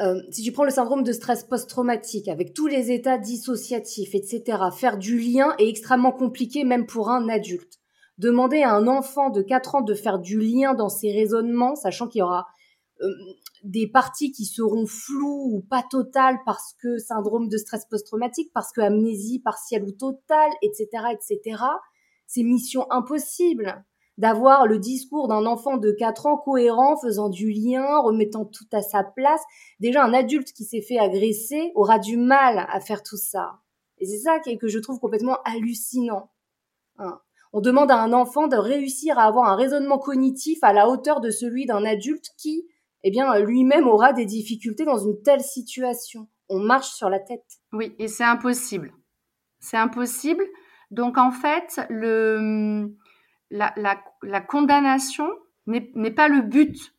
euh, si tu prends le syndrome de stress post-traumatique avec tous les états dissociatifs, etc., faire du lien est extrêmement compliqué même pour un adulte. Demander à un enfant de 4 ans de faire du lien dans ses raisonnements, sachant qu'il y aura euh, des parties qui seront floues ou pas totales parce que syndrome de stress post-traumatique, parce que amnésie partielle ou totale, etc., etc., c'est mission impossible d'avoir le discours d'un enfant de 4 ans cohérent, faisant du lien, remettant tout à sa place. Déjà, un adulte qui s'est fait agresser aura du mal à faire tout ça. Et c'est ça que je trouve complètement hallucinant. Hein. On demande à un enfant de réussir à avoir un raisonnement cognitif à la hauteur de celui d'un adulte qui, eh bien, lui-même aura des difficultés dans une telle situation. On marche sur la tête. Oui, et c'est impossible. C'est impossible. Donc, en fait, le, la, la, condamnation n'est pas le but.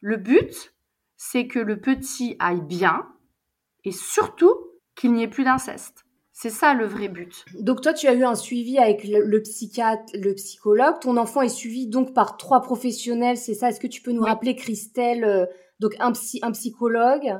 Le but, c'est que le petit aille bien et surtout qu'il n'y ait plus d'inceste. C'est ça le vrai but. Donc toi, tu as eu un suivi avec le, psychiatre, le psychologue. Ton enfant est suivi donc par trois professionnels, c'est ça? Est-ce que tu peux nous rappeler, Christelle, euh, donc un, psy, un psychologue?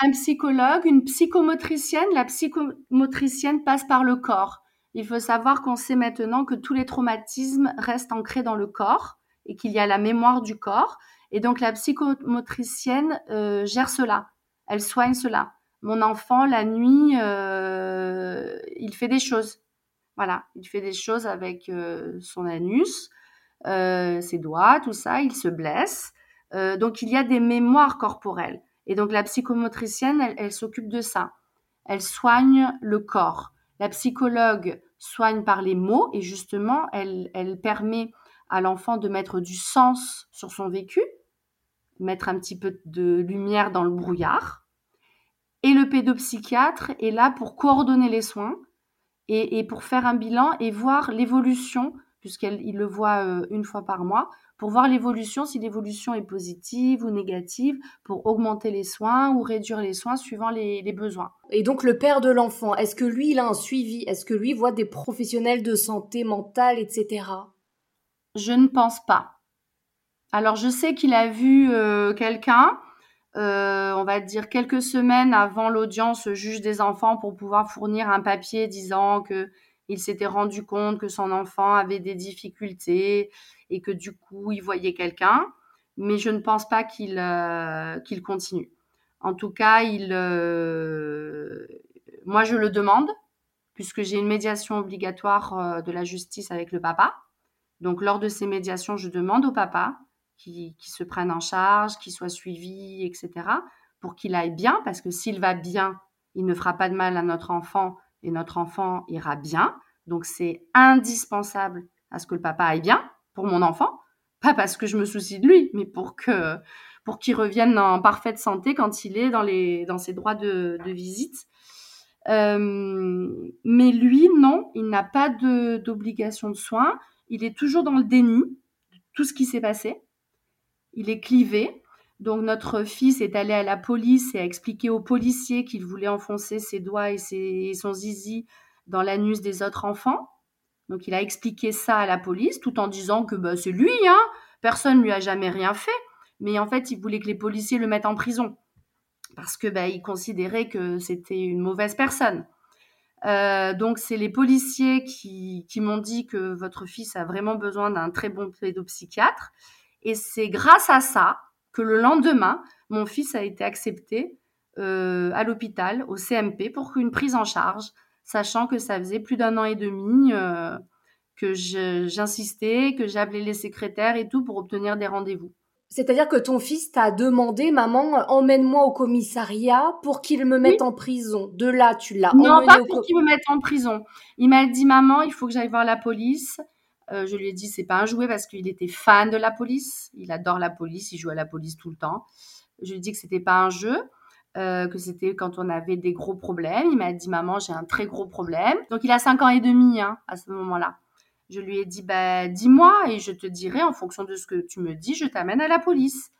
Un psychologue, une psychomotricienne. La psychomotricienne passe par le corps. Il faut savoir qu'on sait maintenant que tous les traumatismes restent ancrés dans le corps et qu'il y a la mémoire du corps. Et donc la psychomotricienne euh, gère cela, elle soigne cela. Mon enfant, la nuit, euh, il fait des choses. Voilà, il fait des choses avec euh, son anus, ses doigts, tout ça, il se blesse. donc il y a des mémoires corporelles. Et donc la psychomotricienne, elle s'occupe de ça. Elle soigne le corps. La psychologue soigne par les mots et justement, elle, elle permet à l'enfant de mettre du sens sur son vécu, mettre un petit peu de lumière dans le brouillard. Et le pédopsychiatre est là pour coordonner les soins et, et pour faire un bilan et voir l'évolution, puisqu'il le voit euh, une fois par mois, pour voir l'évolution, si l'évolution est positive ou négative, pour augmenter les soins ou réduire les soins suivant les, besoins. Et donc le père de l'enfant, est-ce que lui, il a un suivi? Est-ce que lui voit des professionnels de santé mentale, etc. Je ne pense pas. Alors je sais qu'il a vu euh, quelqu'un, euh, on va dire quelques semaines avant l'audience juge des enfants pour pouvoir fournir un papier disant que il s'était rendu compte que son enfant avait des difficultés et que du coup, il voyait quelqu'un. Mais je ne pense pas qu'il euh, continue. En tout cas, il, euh, moi, je le demande, puisque j'ai une médiation obligatoire euh, de la justice avec le papa. Donc, lors de ces médiations, je demande au papa qu'il se prenne en charge, qu'il soit suivi, etc., pour qu'il aille bien, parce que s'il va bien, il ne fera pas de mal à notre enfant et notre enfant ira bien. Donc c'est indispensable à ce que le papa aille bien pour mon enfant, pas parce que je me soucie de lui, mais pour que pour qu'il revienne en parfaite santé quand il est dans les dans ses droits de, visite. Euh, mais lui, non, il n'a pas d'obligation de, de soins. Il est toujours dans le déni de tout ce qui s'est passé. Il est clivé. Donc notre fils est allé à la police et a expliqué aux policiers qu'il voulait enfoncer ses doigts et, ses, son zizi dans l'anus des autres enfants. Donc il a expliqué ça à la police tout en disant que bah, c'est lui, hein, personne ne lui a jamais rien fait. Mais en fait, il voulait que les policiers le mettent en prison parce que bah, considérait que c'était une mauvaise personne. Euh, donc c'est les policiers qui, qui m'ont dit que votre fils a vraiment besoin d'un très bon pédopsychiatre. Et c'est grâce à ça que le lendemain, mon fils a été accepté euh, à l'hôpital, au CMP, pour une prise en charge, sachant que ça faisait plus d'un an et demi euh, que j'insistais, que j'appelais les secrétaires et tout pour obtenir des rendez-vous. C'est-à-dire que ton fils t'a demandé, maman, emmène-moi au commissariat pour qu'il me mette en prison. De là, tu l'as Non, pas pour qu'il me mette en prison. Il m'a dit, maman, il faut que j'aille voir la police. Euh, je lui ai dit c'est pas un jouet parce qu'il était fan de la police. Il adore la police, il joue à la police tout le temps. Je lui ai dit que c'était pas un jeu. Euh, que c'était quand on avait des gros problèmes. Il m'a dit, maman, j'ai un très gros problème. Donc, il a 5 ans et demi hein, à ce moment-là. Je lui ai dit, bah, dis-moi et je te dirai en fonction de ce que tu me dis, je t'amène à la police.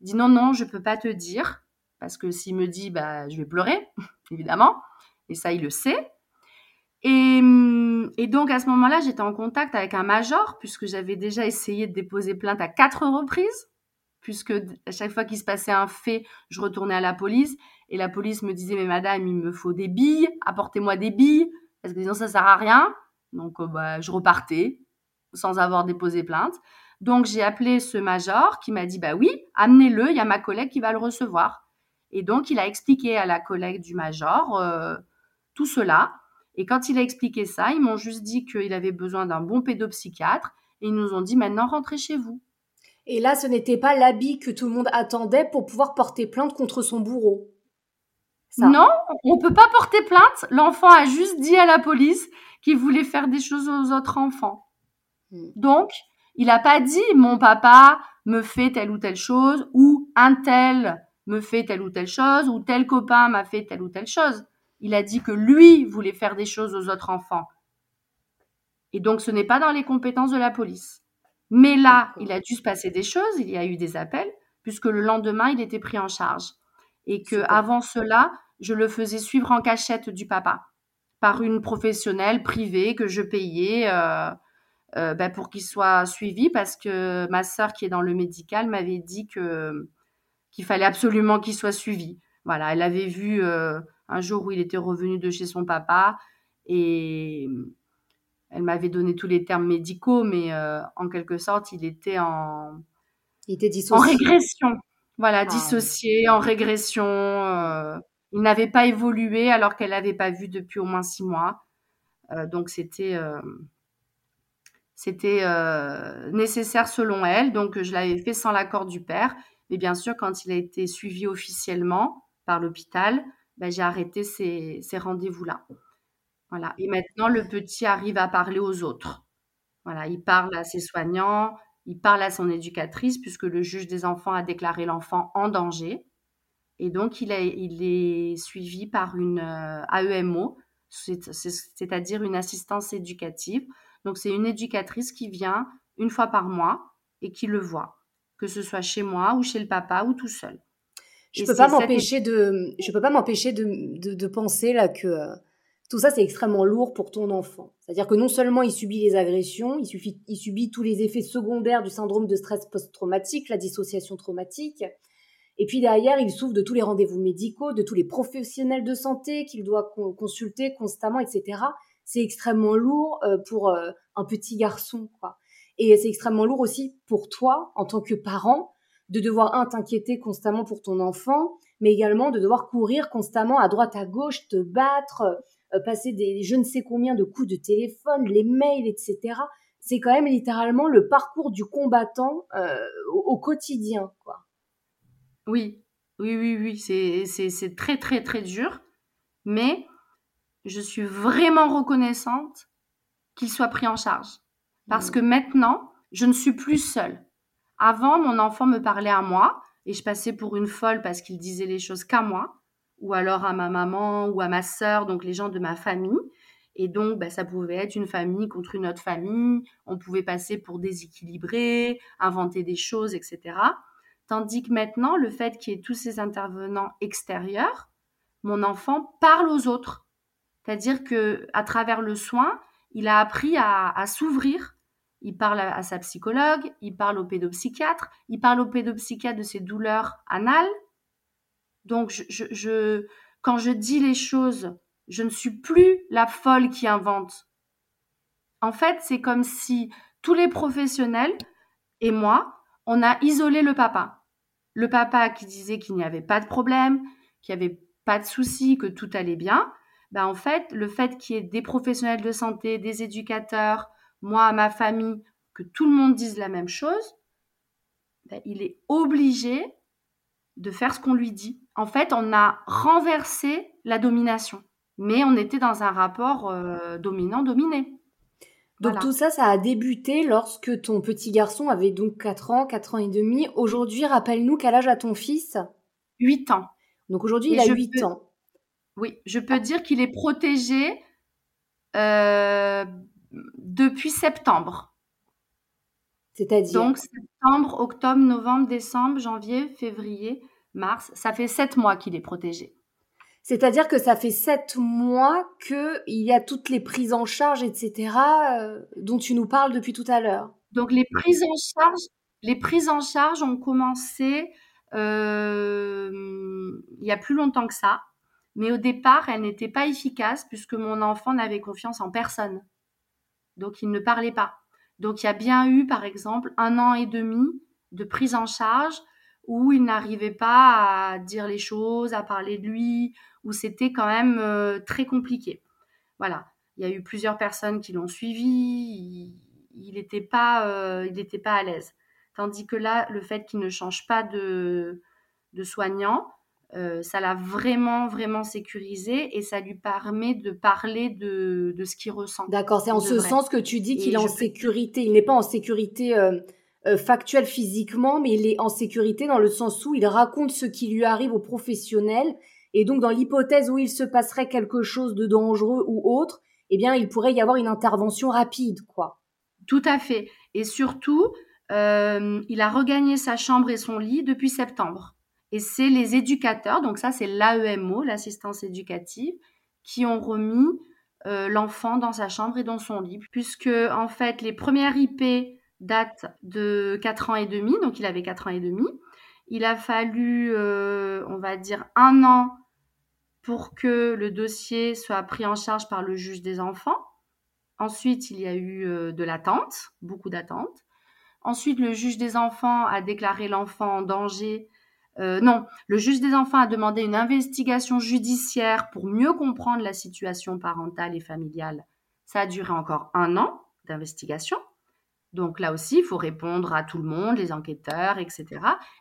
Il dit, non, non, je peux pas te dire. Parce que s'il me dit, bah, je vais pleurer, [LAUGHS] évidemment. Et ça, il le sait. Et, et, donc à ce moment-là, j'étais en contact avec un major, puisque j'avais déjà essayé de déposer plainte à quatre reprises puisque à chaque fois qu'il se passait un fait, je retournais à la police et la police me disait mais madame, il me faut des billes, apportez-moi des billes parce que sinon ça sert à rien. Donc euh, bah, je repartais sans avoir déposé plainte. Donc j'ai appelé ce major qui m'a dit bah oui, amenez-le, il y a ma collègue qui va le recevoir. Et donc il a expliqué à la collègue du major euh, tout cela. Et quand il a expliqué ça, ils m'ont juste dit qu'il avait besoin d'un bon pédopsychiatre et ils nous ont dit maintenant rentrez chez vous. Et là, ce n'était pas l'habit que tout le monde attendait pour pouvoir porter plainte contre son bourreau. Non, on peut pas porter plainte. L'enfant a juste dit à la police qu'il voulait faire des choses aux autres enfants. Hmm. Donc, il n'a pas dit mon papa me fait telle ou telle chose ou un tel me fait telle ou telle chose ou tel copain m'a fait telle ou telle chose. Il a dit que lui voulait faire des choses aux autres enfants. Et donc, ce n'est pas dans les compétences de la police. Mais là, il a dû se passer des choses, il y a eu des appels, puisque le lendemain, il était pris en charge. Et que avant cela, je le faisais suivre en cachette du papa par une professionnelle privée que je payais euh, euh, ben, pour qu'il soit suivi parce que ma sœur qui est dans le médical m'avait dit que qu'il fallait absolument qu'il soit suivi. Voilà, elle avait vu euh, un jour où il était revenu de chez son papa et elle m'avait donné tous les termes médicaux, mais euh, en quelque sorte, il était en, il était dissocié. en régression. Voilà, ah, dissocié, en régression. Euh, il n'avait pas évolué alors qu'elle l'avait pas vu depuis au moins six mois. Euh, donc c'était c'était nécessaire selon elle. Donc je l'avais fait sans l'accord du père. Mais bien sûr, quand il a été suivi officiellement par l'hôpital, ben, j'ai arrêté ces, ces rendez-vous-là. Voilà. Et maintenant, le petit arrive à parler aux autres. Voilà, il parle à ses soignants, il parle à son éducatrice, puisque le juge des enfants a déclaré l'enfant en danger. Et donc, il, il est suivi par une euh, AEMO, c'est-à-dire une assistance éducative. Donc, c'est une éducatrice qui vient une fois par mois et qui le voit, que ce soit chez moi ou chez le papa ou tout seul. Je ne peux, pas m'empêcher de, je peux pas m'empêcher de, penser là que euh, tout ça, c'est extrêmement lourd pour ton enfant. C'est-à-dire que non seulement il subit les agressions, il, subit tous les effets secondaires du syndrome de stress post-traumatique, la dissociation traumatique, et puis derrière, il souffre de tous les rendez-vous médicaux, de tous les professionnels de santé qu'il doit consulter constamment, etc. C'est extrêmement lourd euh, pour euh, un petit garçon, quoi. Et c'est extrêmement lourd aussi pour toi, en tant que parent, de devoir, un, t'inquiéter constamment pour ton enfant, mais également de devoir courir constamment à droite à gauche, te battre, passer des je ne sais combien de coups de téléphone, les mails, etc. C'est quand même littéralement le parcours du combattant euh, au, quotidien, quoi. Oui, oui, oui, oui, c'est très, très, très dur. Mais je suis vraiment reconnaissante qu'il soit pris en charge. Parce mmh. que maintenant, je ne suis plus seule. Avant, mon enfant me parlait à moi et je passais pour une folle parce qu'il disait les choses qu'à moi ou alors à ma maman ou à ma sœur, donc les gens de ma famille. Et donc, bah, ça pouvait être une famille contre une autre famille. On pouvait passer pour déséquilibré, inventer des choses, etc. Tandis que maintenant, le fait qu'il y ait tous ces intervenants extérieurs, mon enfant parle aux autres. C'est-à-dire que à travers le soin, il a appris à, s'ouvrir. Il parle à, sa psychologue, il parle au pédopsychiatre, il parle au pédopsychiatre de ses douleurs anales, donc, je, quand je dis les choses, je ne suis plus la folle qui invente. En fait, c'est comme si tous les professionnels et moi, on a isolé le papa. Le papa qui disait qu'il n'y avait pas de problème, qu'il n'y avait pas de souci, que tout allait bien. Ben en fait, le fait qu'il y ait des professionnels de santé, des éducateurs, moi, ma famille, que tout le monde dise la même chose, ben, il est obligé de faire ce qu'on lui dit. En fait, on a renversé la domination, mais on était dans un rapport euh, dominant-dominé. Donc tout ça, ça a débuté lorsque ton petit garçon avait donc 4 ans, 4 ans et demi. Aujourd'hui, rappelle-nous quel âge a ton fils? 8 ans. Donc aujourd'hui, il a 8 ans. Oui, je peux dire qu'il est protégé euh, depuis septembre. C'est-à-dire? Donc septembre, octobre, novembre, décembre, janvier, février, mars. Ça fait sept mois qu'il est protégé. C'est-à-dire que ça fait sept mois qu'il y a toutes les prises en charge, etc., euh, dont tu nous parles depuis tout à l'heure. Donc les prises en charge, les prises en charge ont commencé euh, il y a plus longtemps que ça, mais au départ, elles n'étaient pas efficaces puisque mon enfant n'avait confiance en personne. Donc il ne parlait pas. Donc il y a bien eu, par exemple, un an et demi de prise en charge où il n'arrivait pas à dire les choses, à parler de lui, où c'était quand même euh, très compliqué. Voilà, il y a eu plusieurs personnes qui l'ont suivi, il n'était pas, euh, il pas à l'aise. Tandis que là, le fait qu'il ne change pas de, de soignant, euh, ça l'a vraiment, vraiment sécurisé et ça lui permet de parler de, de ce qu'il ressent. D'accord, c'est en ce sens que tu dis qu'il est en sécurité. Il n'est pas en sécurité euh, euh, factuelle physiquement, mais il est en sécurité dans le sens où il raconte ce qui lui arrive aux professionnels. Et donc, dans l'hypothèse où il se passerait quelque chose de dangereux ou autre, eh bien, il pourrait y avoir une intervention rapide, quoi. Tout à fait. Et surtout, il a regagné sa chambre et son lit depuis septembre. Et c'est les éducateurs, donc ça c'est l'AEMO, l'assistance éducative, qui ont remis euh, l'enfant dans sa chambre et dans son lit, puisque en fait les premières IP datent de 4 ans et demi, donc il avait 4 ans et demi. Il a fallu, euh, on va dire, un an pour que le dossier soit pris en charge par le juge des enfants. Ensuite, il y a eu euh, de l'attente, beaucoup d'attente. Ensuite, le juge des enfants a déclaré l'enfant en danger euh, non, le juge des enfants a demandé une investigation judiciaire pour mieux comprendre la situation parentale et familiale. Ça a duré encore un an d'investigation. Donc là aussi, il faut répondre à tout le monde, les enquêteurs, etc.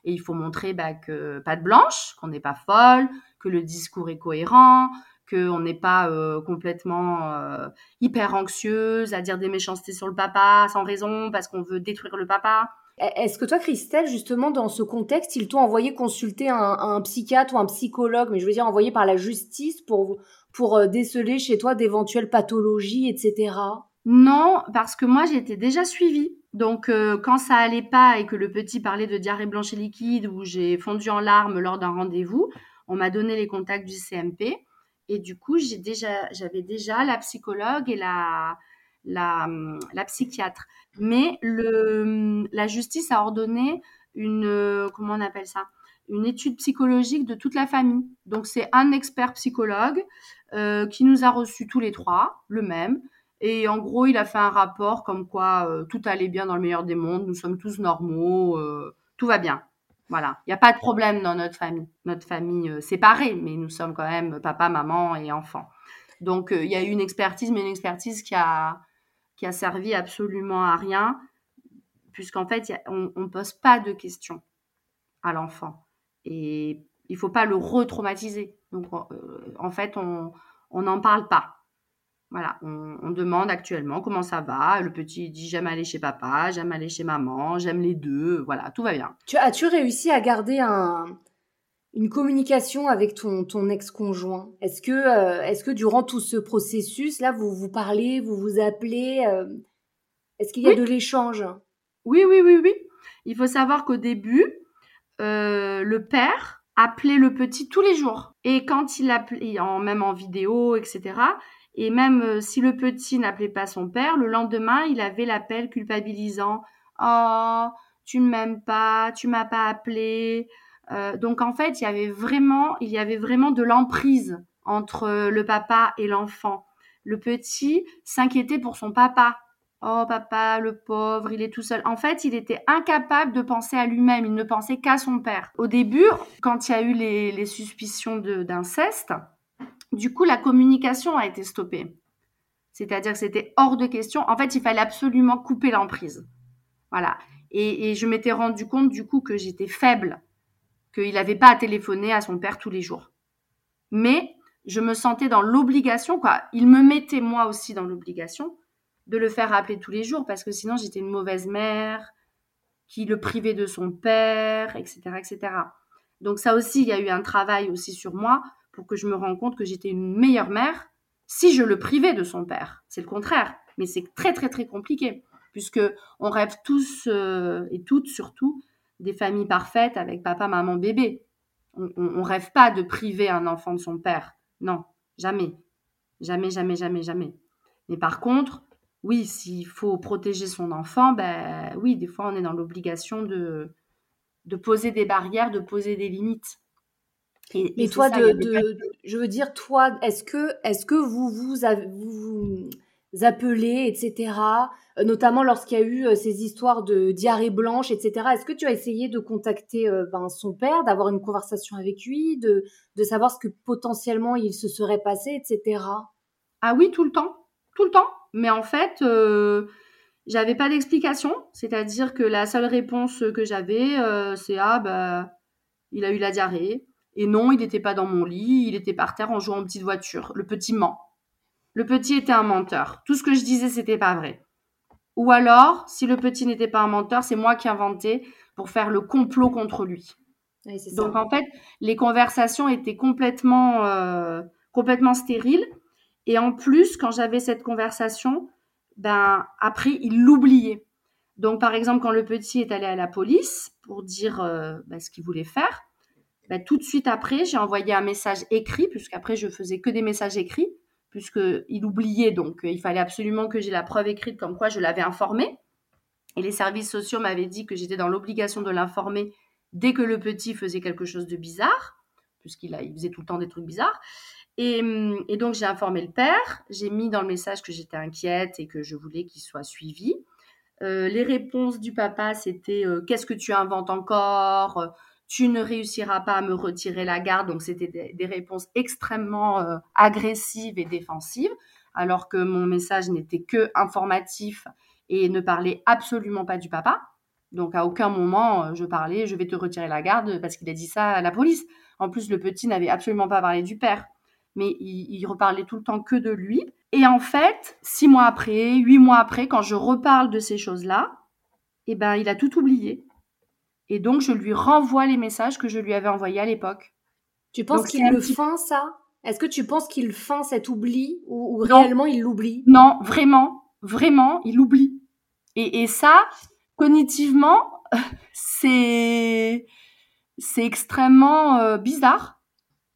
Et il faut montrer bah, que pas de blanche, qu'on n'est pas folle, que le discours est cohérent, qu'on n'est pas euh, complètement euh, hyper anxieuse à dire des méchancetés sur le papa sans raison parce qu'on veut détruire le papa. Est-ce que toi, Christelle, justement, dans ce contexte, ils t'ont envoyé consulter un, psychiatre ou un psychologue, mais je veux dire envoyé par la justice pour, pour euh, déceler chez toi d'éventuelles pathologies, etc. Non, parce que moi, j'étais déjà suivie. Donc, euh, quand ça allait pas et que le petit parlait de diarrhée blanche et liquide ou j'ai fondu en larmes lors d'un rendez-vous, on m'a donné les contacts du CMP. Et du coup, j'ai déjà, j'avais déjà la psychologue et la, la, la psychiatre. Mais le, la justice a ordonné une, comment on appelle ça? Une étude psychologique de toute la famille. Donc c'est un expert psychologue euh, qui nous a reçus tous les trois, le même. Et en gros, il a fait un rapport comme quoi euh, tout allait bien dans le meilleur des mondes, nous sommes tous normaux, euh, tout va bien. Voilà, il n'y a pas de problème dans notre famille. Notre famille séparée, mais nous sommes quand même papa, maman et enfants. Donc il y a eu une expertise, mais une expertise qui a qui a servi absolument à rien, puisqu'en fait, on ne pose pas de questions à l'enfant. Et il ne faut pas le retraumatiser. Donc, euh, en fait, on n'en parle pas. Voilà, on, demande actuellement comment ça va. Le petit dit j'aime aller chez papa, j'aime aller chez maman, j'aime les deux. Voilà, tout va bien. Tu as-tu réussi à garder un, une communication avec ton, ton ex-conjoint? Est-ce que, euh, est-ce que durant tout ce processus, là, vous vous parlez, vous vous appelez euh, Est-ce qu'il y a de l'échange? Oui, oui, oui, oui. Il faut savoir qu'au début, euh, le père appelait le petit tous les jours. Et quand il appelait, en, même en vidéo, etc., et même si le petit n'appelait pas son père, le lendemain, il avait l'appel culpabilisant. Oh, tu ne m'aimes pas, tu m'as pas appelé. Euh, donc en fait, il y avait vraiment, il y avait vraiment de l'emprise entre le papa et l'enfant. Le petit s'inquiétait pour son papa. Oh papa, le pauvre, il est tout seul. En fait, il était incapable de penser à lui-même, il ne pensait qu'à son père. Au début, quand il y a eu les suspicions d'inceste, du coup, la communication a été stoppée. C'est-à-dire que c'était hors de question. En fait, il fallait absolument couper l'emprise. Voilà. Et, je m'étais rendu compte du coup que j'étais faible qu'il n'avait pas à téléphoner à son père tous les jours. Mais je me sentais dans l'obligation, quoi. Il me mettait moi aussi dans l'obligation de le faire appeler tous les jours parce que sinon j'étais une mauvaise mère qui le privait de son père, etc., etc. Donc ça aussi, il y a eu un travail aussi sur moi pour que je me rende compte que j'étais une meilleure mère si je le privais de son père. C'est le contraire, mais c'est très très très compliqué puisque on rêve tous euh, et toutes surtout des familles parfaites avec papa, maman, bébé. On, on, rêve pas de priver un enfant de son père. Non, jamais. Jamais, jamais, jamais, jamais. Mais par contre, oui, s'il faut protéger son enfant, ben oui, des fois on est dans l'obligation de, de poser des barrières, de poser des limites. Et, Mais toi, de, je veux dire, toi, est-ce que, est-ce que vous vous, avez, vous, appelez, etc., euh, notamment lorsqu'il y a eu euh, ces histoires de diarrhée blanche, etc., est-ce que tu as essayé de contacter euh, ben, son père, d'avoir une conversation avec lui, de, de savoir ce que potentiellement il se serait passé, etc. Ah oui, tout le temps, tout le temps. Mais en fait, j'avais pas d'explication, c'est-à-dire que la seule réponse que j'avais, euh, c'est ah bah il a eu la diarrhée. Et non, il n'était pas dans mon lit, il était par terre en jouant en petite voiture. Le petit ment. Le petit était un menteur. Tout ce que je disais, c'était pas vrai. Ou alors, si le petit n'était pas un menteur, c'est moi qui inventais pour faire le complot contre lui. Donc en fait, les conversations étaient complètement, euh, complètement stériles. Et en plus, quand j'avais cette conversation, ben après il l'oubliait. Donc par exemple quand le petit est allé à la police pour dire euh, ben, ce qu'il voulait faire, ben, tout de suite après j'ai envoyé un message écrit puisqu'après je faisais que des messages écrits puisque il oubliait donc euh, il fallait absolument que j'ai la preuve écrite comme quoi je l'avais informé. Et les services sociaux m'avaient dit que j'étais dans l'obligation de l'informer dès que le petit faisait quelque chose de bizarre, puisqu'il il faisait tout le temps des trucs bizarres. Hum, et, donc, j'ai informé le père. J'ai mis dans le message que j'étais inquiète et que je voulais qu'il soit suivi. Euh, les réponses du papa, c'était euh, Qu'est-ce que tu inventes encore? Tu ne réussiras pas à me retirer la garde. Donc, c'était des, réponses extrêmement euh, agressives et défensives, alors que mon message n'était que informatif et ne parlait absolument pas du papa. Donc, à aucun moment, je parlais Je vais te retirer la garde parce qu'il a dit ça à la police. En plus, le petit n'avait absolument pas parlé du père mais il, reparlait tout le temps que de lui. Et en fait, six mois après, huit mois après, quand je reparle de ces choses-là, eh ben, il a tout oublié. Et donc, je lui renvoie les messages que je lui avais envoyés à l'époque. Tu penses qu'il le feint, ça? Est-ce que tu penses qu'il feint cet oubli ou, réellement il l'oublie? Non, vraiment, vraiment, il l'oublie. Et, et ça, cognitivement, [LAUGHS] c'est c'est extrêmement euh, bizarre.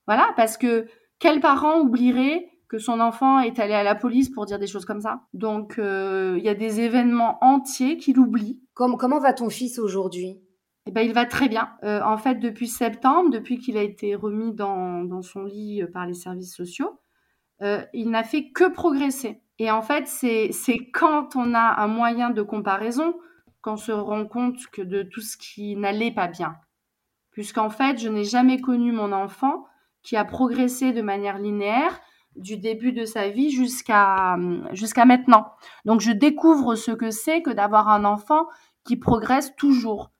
Voilà, parce que quel parent oublierait que son enfant est allé à la police pour dire des choses comme ça? Donc, euh, il y a des événements entiers qu'il oublie. Comment, comment va ton fils aujourd'hui? Eh ben, il va très bien. Euh, en fait, depuis septembre, depuis qu'il a été remis dans, son lit euh, par les services sociaux, il n'a fait que progresser. Et en fait, c'est quand on a un moyen de comparaison qu'on se rend compte que de tout ce qui n'allait pas bien. Puisqu'en fait, je n'ai jamais connu mon enfant qui a progressé de manière linéaire du début de sa vie jusqu'à jusqu'à maintenant. Donc je découvre ce que c'est que d'avoir un enfant qui progresse toujours.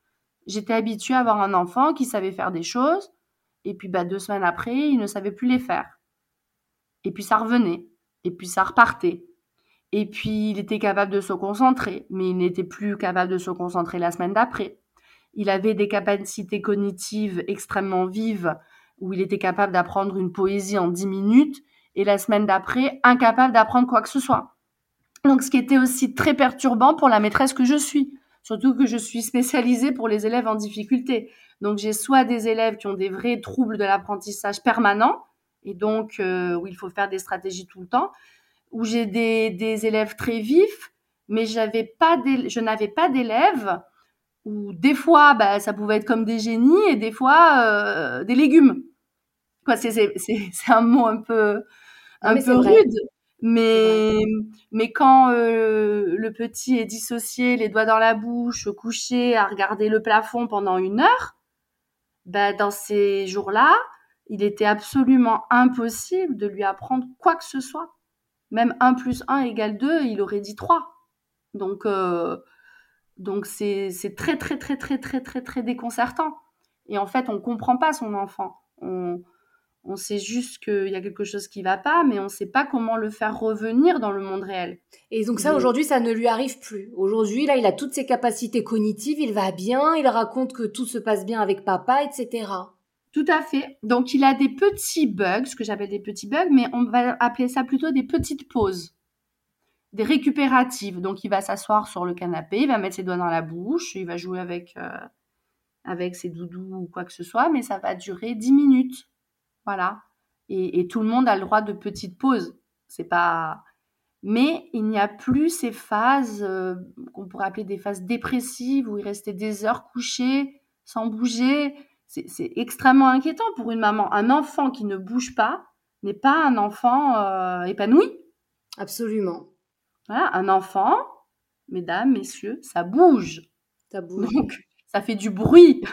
J'étais habituée à avoir un enfant qui savait faire des choses et puis bah, deux semaines après, il ne savait plus les faire. Et puis ça revenait et puis ça repartait. Et puis il était capable de se concentrer, mais il n'était plus capable de se concentrer la semaine d'après. Il avait des capacités cognitives extrêmement vives où il était capable d'apprendre une poésie en dix minutes et la semaine d'après, incapable d'apprendre quoi que ce soit. Donc, ce qui était aussi très perturbant pour la maîtresse que je suis. Surtout que je suis spécialisée pour les élèves en difficulté. Donc, j'ai soit des élèves qui ont des vrais troubles de l'apprentissage permanent, et donc euh, où il faut faire des stratégies tout le temps, ou j'ai des, des, élèves très vifs, mais pas je n'avais pas d'élèves où des fois, bah, ça pouvait être comme des génies, et des fois, euh, des légumes [LAUGHS] c'est un mot un peu, un peu rude. Mais, mais quand euh, le petit est dissocié, les doigts dans la bouche, couché à regarder le plafond pendant une heure, bah, dans ces jours-là, il était absolument impossible de lui apprendre quoi que ce soit. Même 1 plus 1 égale 2, il aurait dit 3. Donc, euh, donc c'est très, très, très, très, très, très, très déconcertant. Et en fait, on ne comprend pas son enfant. On sait juste qu'il y a quelque chose qui va pas, mais on ne sait pas comment le faire revenir dans le monde réel. Et donc ça, aujourd'hui, ça ne lui arrive plus. Aujourd'hui, là, il a toutes ses capacités cognitives, il va bien, il raconte que tout se passe bien avec papa, etc. Tout à fait. Donc, il a des petits bugs, ce que j'appelle des petits bugs, mais on va appeler ça plutôt des petites pauses, des récupératives. Donc, il va s'asseoir sur le canapé, il va mettre ses doigts dans la bouche, il va jouer avec, euh, avec ses doudous ou quoi que ce soit, mais ça va durer 10 minutes. Voilà. Et, tout le monde a le droit de petites pauses. C'est pas. Mais il n'y a plus ces phases euh, qu'on pourrait appeler des phases dépressives où il restait des heures couché sans bouger c'est extrêmement inquiétant pour une maman. Un enfant qui ne bouge pas n'est pas un enfant euh, épanoui. Absolument. Voilà, un enfant, mesdames, messieurs, ça bouge. Ça bouge. Donc, ça fait du bruit.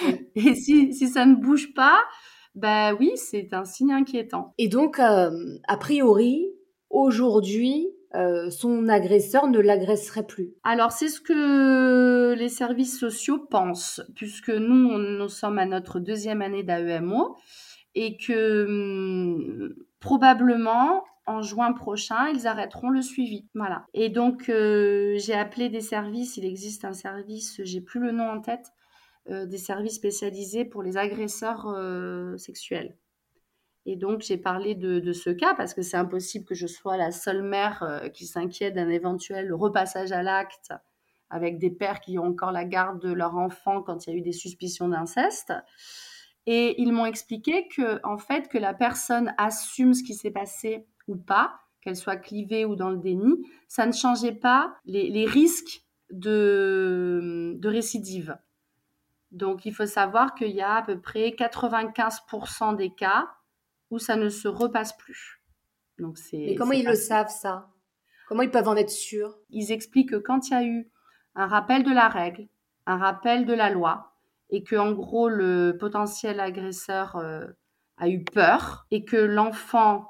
[LAUGHS] Et si, si, ça ne bouge pas, ben oui, c'est un signe inquiétant. Et donc, euh, a priori, aujourd'hui, euh, son agresseur ne l'agresserait plus. Alors c'est ce que les services sociaux pensent, puisque nous, nous sommes à notre deuxième année d'AEMO et que hum, probablement en juin prochain, ils arrêteront le suivi. Voilà. Et donc euh, j'ai appelé des services, il existe un service, j'ai plus le nom en tête, des services spécialisés pour les agresseurs sexuels. Et donc, j'ai parlé de, ce cas parce que c'est impossible que je sois la seule mère euh, qui s'inquiète d'un éventuel repassage à l'acte avec des pères qui ont encore la garde de leur enfant quand il y a eu des suspicions d'inceste. Et ils m'ont expliqué que, en fait, que la personne assume ce qui s'est passé ou pas, qu'elle soit clivée ou dans le déni, ça ne changeait pas les, risques de récidive. Donc, il faut savoir qu'il y a à peu près 95% des cas où ça ne se repasse plus. Donc c'est. Mais comment ils le savent ça? Comment ils peuvent en être sûrs? Ils expliquent que quand il y a eu un rappel de la règle, un rappel de la loi, et que en gros le potentiel agresseur euh, a eu peur et que l'enfant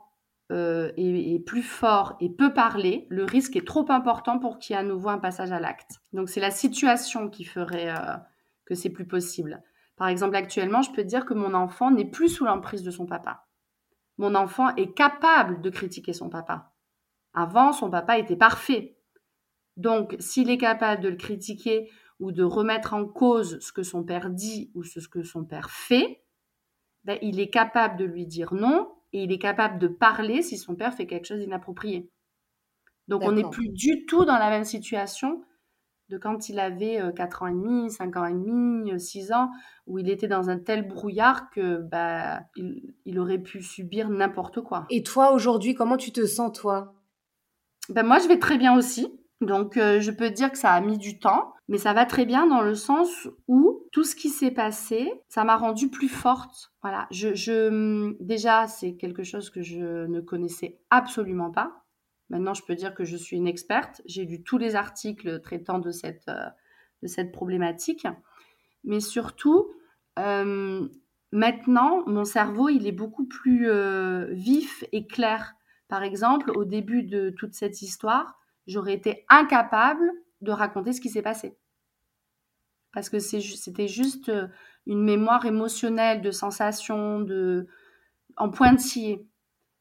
euh, est, plus fort et peut parler, le risque est trop important pour qu'il y ait à nouveau un passage à l'acte. Donc c'est la situation qui ferait euh, que c'est plus possible. Par exemple, actuellement, je peux dire que mon enfant n'est plus sous l'emprise de son papa mon enfant est capable de critiquer son papa. Avant, son papa était parfait. Donc, s'il est capable de le critiquer ou de remettre en cause ce que son père dit ou ce que son père fait, ben, il est capable de lui dire non et il est capable de parler si son père fait quelque chose d'inapproprié. Donc, on n'est plus du tout dans la même situation de quand il avait 4 euh, ans et demi, 5 ans et demi, 6 euh, ans, où il était dans un tel brouillard que bah, il, aurait pu subir n'importe quoi. Et toi, aujourd'hui, comment tu te sens, toi? Ben, Moi, je vais très bien aussi. Donc, euh, je peux dire que ça a mis du temps, mais ça va très bien dans le sens où tout ce qui s'est passé, ça m'a rendue plus forte. Voilà, je, je déjà, c'est quelque chose que je ne connaissais absolument pas. Maintenant, je peux dire que je suis une experte. J'ai lu tous les articles traitant de cette, euh, de cette problématique. Mais surtout, euh, maintenant, mon cerveau, il est beaucoup plus euh, vif et clair. Par exemple, au début de toute cette histoire, j'aurais été incapable de raconter ce qui s'est passé. Parce que c'était juste une mémoire émotionnelle, de sensations, de, en pointillé.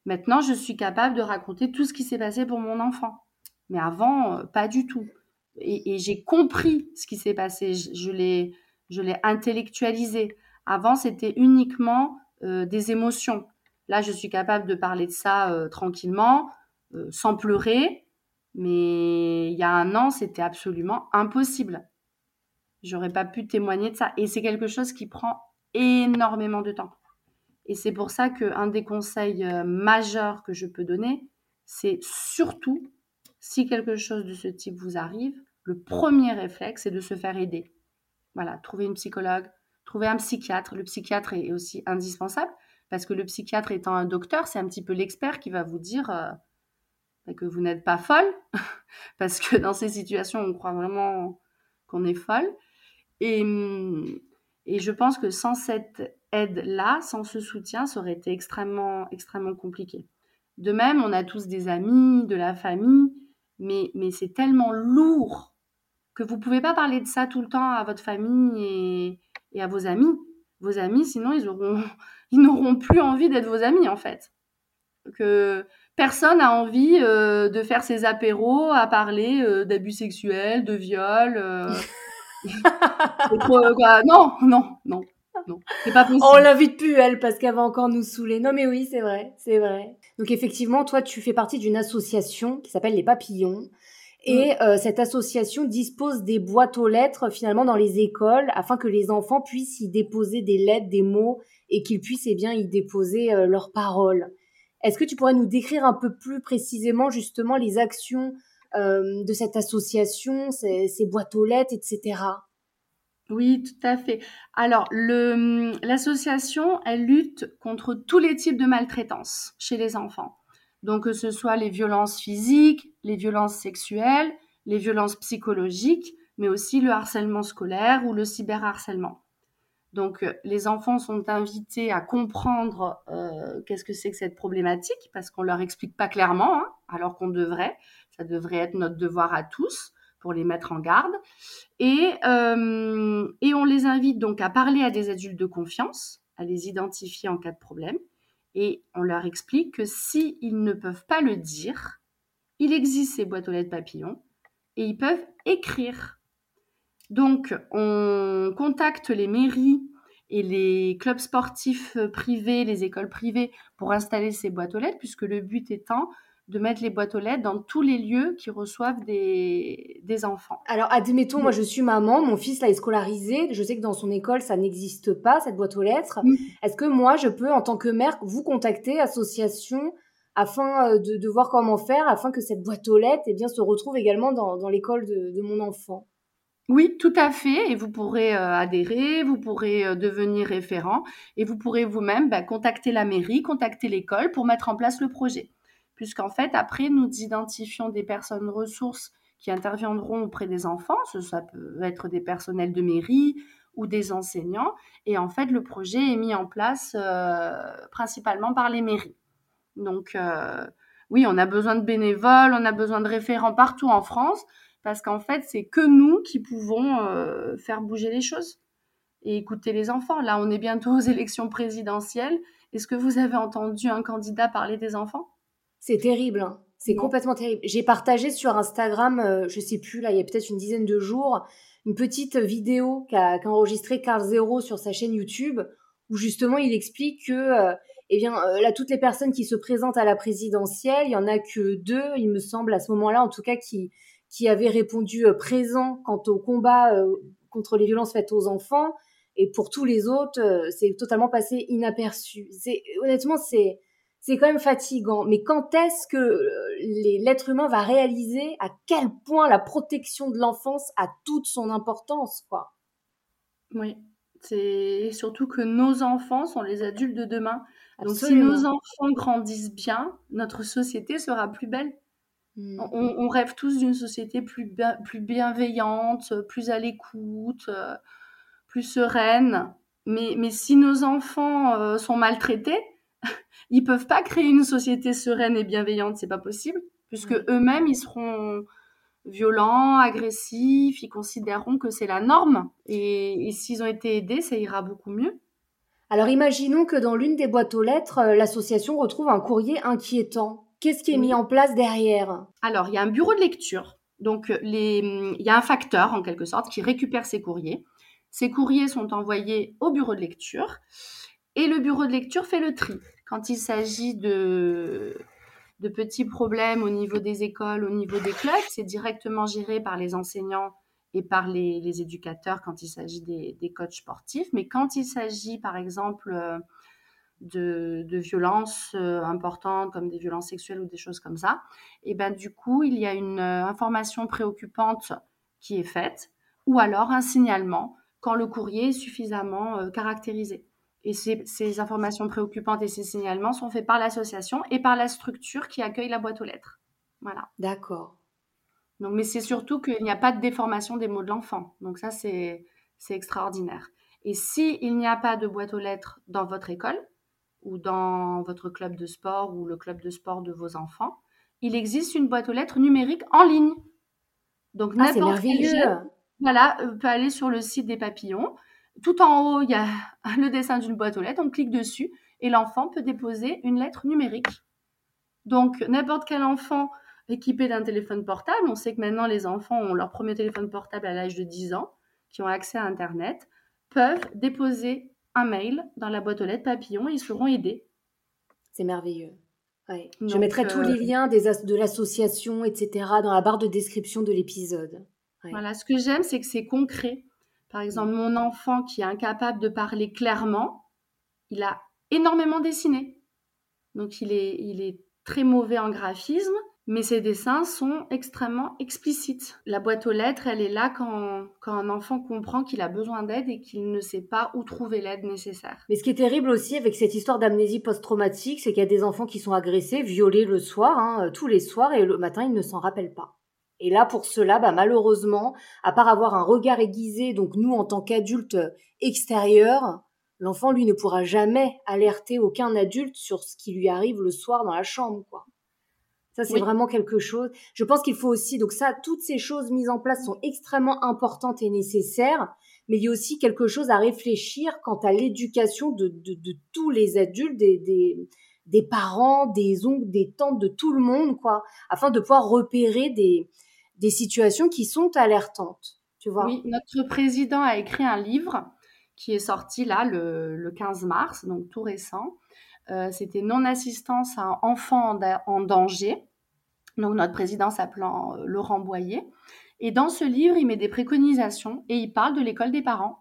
Maintenant, je suis capable de raconter tout ce qui s'est passé pour mon enfant. Mais avant, euh, pas du tout. Et, j'ai compris ce qui s'est passé. Je, l'ai, intellectualisé. Avant, c'était uniquement euh, des émotions. Là, je suis capable de parler de ça euh, tranquillement, sans pleurer. Mais il y a un an, c'était absolument impossible. J'aurais pas pu témoigner de ça. Et c'est quelque chose qui prend énormément de temps. Et c'est pour ça qu'un des conseils euh, majeurs que je peux donner, c'est surtout, si quelque chose de ce type vous arrive, le premier réflexe, c'est de se faire aider. Voilà, trouver une psychologue, trouver un psychiatre. Le psychiatre est aussi indispensable parce que le psychiatre étant un docteur, c'est un petit peu l'expert qui va vous dire euh, bah, que vous n'êtes pas folle, [LAUGHS] parce que dans ces situations, on croit vraiment qu'on est folle. Et, et je pense que sans cette aide-là, sans ce soutien, ça aurait été extrêmement, extrêmement compliqué. De même, on a tous des amis, de la famille, mais, mais c'est tellement lourd que vous ne pouvez pas parler de ça tout le temps à votre famille et, et à vos amis. Vos amis, sinon, ils auront, [LAUGHS] ils n'auront plus envie d'être vos amis, en fait. Que personne n'a envie euh, de faire ses apéros à parler euh, d'abus sexuels, de viol. Euh. [LAUGHS] non, non, non. Non, c'est pas possible. On l'invite plus, elle, parce qu'elle va encore nous saouler. Non, mais oui, c'est vrai, c'est vrai. Donc, effectivement, toi, tu fais partie d'une association qui s'appelle Les Papillons. Et euh, cette association dispose des boîtes aux lettres finalement dans les écoles afin que les enfants puissent y déposer des lettres, des mots et qu'ils puissent eh bien y déposer euh, leurs paroles. Est-ce que tu pourrais nous décrire un peu plus précisément justement les actions euh, de cette association, ces, ces boîtes aux lettres, etc. Oui, tout à fait. Alors, l'association, elle lutte contre tous les types de maltraitance chez les enfants. Donc, que ce soit les violences physiques, les violences sexuelles, les violences psychologiques, mais aussi le harcèlement scolaire ou le cyberharcèlement. Donc, euh, les enfants sont invités à comprendre euh, qu'est-ce que c'est que cette problématique, parce qu'on leur explique pas clairement, hein, alors qu'on devrait. Ça devrait être notre devoir à tous pour les mettre en garde. Et, euh, et on les invite donc à parler à des adultes de confiance, à les identifier en cas de problème. Et on leur explique que s'ils ne peuvent pas le dire, il existe ces boîtes aux lettres papillons et ils peuvent écrire. Donc, on contacte les mairies et les clubs sportifs privés, les écoles privées pour installer ces boîtes aux lettres, puisque le but étant de mettre les boîtes aux lettres dans tous les lieux qui reçoivent des, des enfants. Alors, admettons, moi je suis maman, mon fils là est scolarisé, je sais que dans son école ça n'existe pas, cette boîte aux lettres. Est-ce que moi je peux, en tant que mère, vous contacter, association, afin euh, de, de, voir comment faire, afin que cette boîte aux lettres eh bien, se retrouve également dans, dans l'école de, de, mon enfant? Oui, tout à fait. Et vous pourrez euh, adhérer, vous pourrez euh, devenir référent et vous pourrez vous-même bah, contacter la mairie, contacter l'école pour mettre en place le projet puisqu'en fait, après, nous identifions des personnes ressources qui interviendront auprès des enfants, ça peut être des personnels de mairie ou des enseignants, et en fait, le projet est mis en place euh, principalement par les mairies. Donc, euh, oui, on a besoin de bénévoles, on a besoin de référents partout en France, parce qu'en fait, c'est que nous qui pouvons euh, faire bouger les choses et écouter les enfants. Là, on est bientôt aux [LAUGHS] élections présidentielles. Est-ce que vous avez entendu un candidat parler des enfants? C'est terrible. Hein. C'est complètement terrible. J'ai partagé sur Instagram, euh, je sais plus, là, il y a peut-être une dizaine de jours, une petite vidéo qu'a enregistré Carl Zero sur sa chaîne YouTube, où justement il explique que, euh, eh bien, euh, là, toutes les personnes qui se présentent à la présidentielle, il y en a que deux, il me semble, à ce moment-là, en tout cas, qui, qui avaient répondu présent quant au combat contre les violences faites aux enfants. Et pour tous les autres, c'est totalement passé inaperçu. Honnêtement, c'est c'est quand même fatigant. Mais quand est-ce que euh, l'être humain va réaliser à quel point la protection de l'enfance a toute son importance, quoi? Oui, c'est surtout que nos enfants sont les adultes de demain. Donc si nos enfants grandissent bien, notre société sera plus belle. Hmm. On, rêve tous d'une société plus, plus bienveillante, plus à l'écoute, euh, plus sereine. Mais, mais si nos enfants euh, sont maltraités, ils peuvent pas créer une société sereine et bienveillante, c'est pas possible, puisque eux-mêmes ils seront violents, agressifs, ils considéreront que c'est la norme. Et, s'ils ont été aidés, ça ira beaucoup mieux. Alors imaginons que dans l'une des boîtes aux lettres, euh, l'association retrouve un courrier inquiétant. Qu'est-ce qui est mis en place derrière? Alors il y a un bureau de lecture. Donc il y a un facteur en quelque sorte qui récupère ces courriers. Ces courriers sont envoyés au bureau de lecture et le bureau de lecture fait le tri. Quand il s'agit de, de petits problèmes au niveau des écoles, au niveau des clubs, c'est directement géré par les enseignants et par les, éducateurs quand il s'agit des, des, coachs sportifs. Mais quand il s'agit, par exemple, euh, de, de, violences euh, importantes comme des violences sexuelles ou des choses comme ça, et eh ben du coup, il y a une euh, information préoccupante qui est faite ou alors un signalement quand le courrier est suffisamment caractérisé. Et ces, informations préoccupantes et ces signalements sont faits par l'association et par la structure qui accueille la boîte aux lettres. Voilà. D'accord. Donc, mais c'est surtout qu'il n'y a pas de déformation des mots de l'enfant. Donc ça, c'est extraordinaire. Et s'il n'y a pas de boîte aux lettres dans votre école ou dans votre club de sport ou le club de sport de vos enfants, il existe une boîte aux lettres numérique en ligne. Donc ah, n'importe quel voilà, euh, peut aller sur le site des papillons tout en haut, il y a [LAUGHS] le dessin d'une boîte aux lettres. On clique dessus et l'enfant peut déposer une lettre numérique. Donc, n'importe quel enfant équipé d'un téléphone portable, on sait que maintenant les enfants ont leur premier téléphone portable à l'âge de 10 ans, qui ont accès à Internet, peuvent déposer un mail dans la boîte aux lettres papillon et ils seront aidés. C'est merveilleux. je mettrai tous les euh, liens des de l'association, etc., dans la barre de description de l'épisode. Voilà, ce que j'aime, c'est que c'est concret. Par exemple, mon enfant qui est incapable de parler clairement, il a énormément dessiné. Donc, il est, il est très mauvais en graphisme, mais ses dessins sont extrêmement explicites. La boîte aux lettres, elle est là quand, quand un enfant comprend qu'il a besoin d'aide et qu'il ne sait pas où trouver l'aide nécessaire. Mais ce qui est terrible aussi avec cette histoire d'amnésie post-traumatique, c'est qu'il y a des enfants qui sont agressés, violés le soir, hein, tous les soirs, et le matin, ils ne s'en rappellent pas. Et là, pour cela, bah, malheureusement, à part avoir un regard aiguisé, donc nous, en tant qu'adultes extérieurs, l'enfant, lui, ne pourra jamais alerter aucun adulte sur ce qui lui arrive le soir dans la chambre, quoi. Ça, c'est vraiment quelque chose. Je pense qu'il faut aussi, donc ça, toutes ces choses mises en place sont extrêmement importantes et nécessaires, mais il y a aussi quelque chose à réfléchir quant à l'éducation de, de, de, tous les adultes, des, des, des parents, des oncles, des tantes, de tout le monde, quoi, afin de pouvoir repérer des, des situations qui sont alertantes. Tu vois Oui, notre président a écrit un livre qui est sorti là le, 15 mars, donc tout récent. Euh, c'était Non-assistance à un enfant en, danger. Donc notre président s'appelant euh, Laurent Boyer. Et dans ce livre, il met des préconisations et il parle de l'école des parents.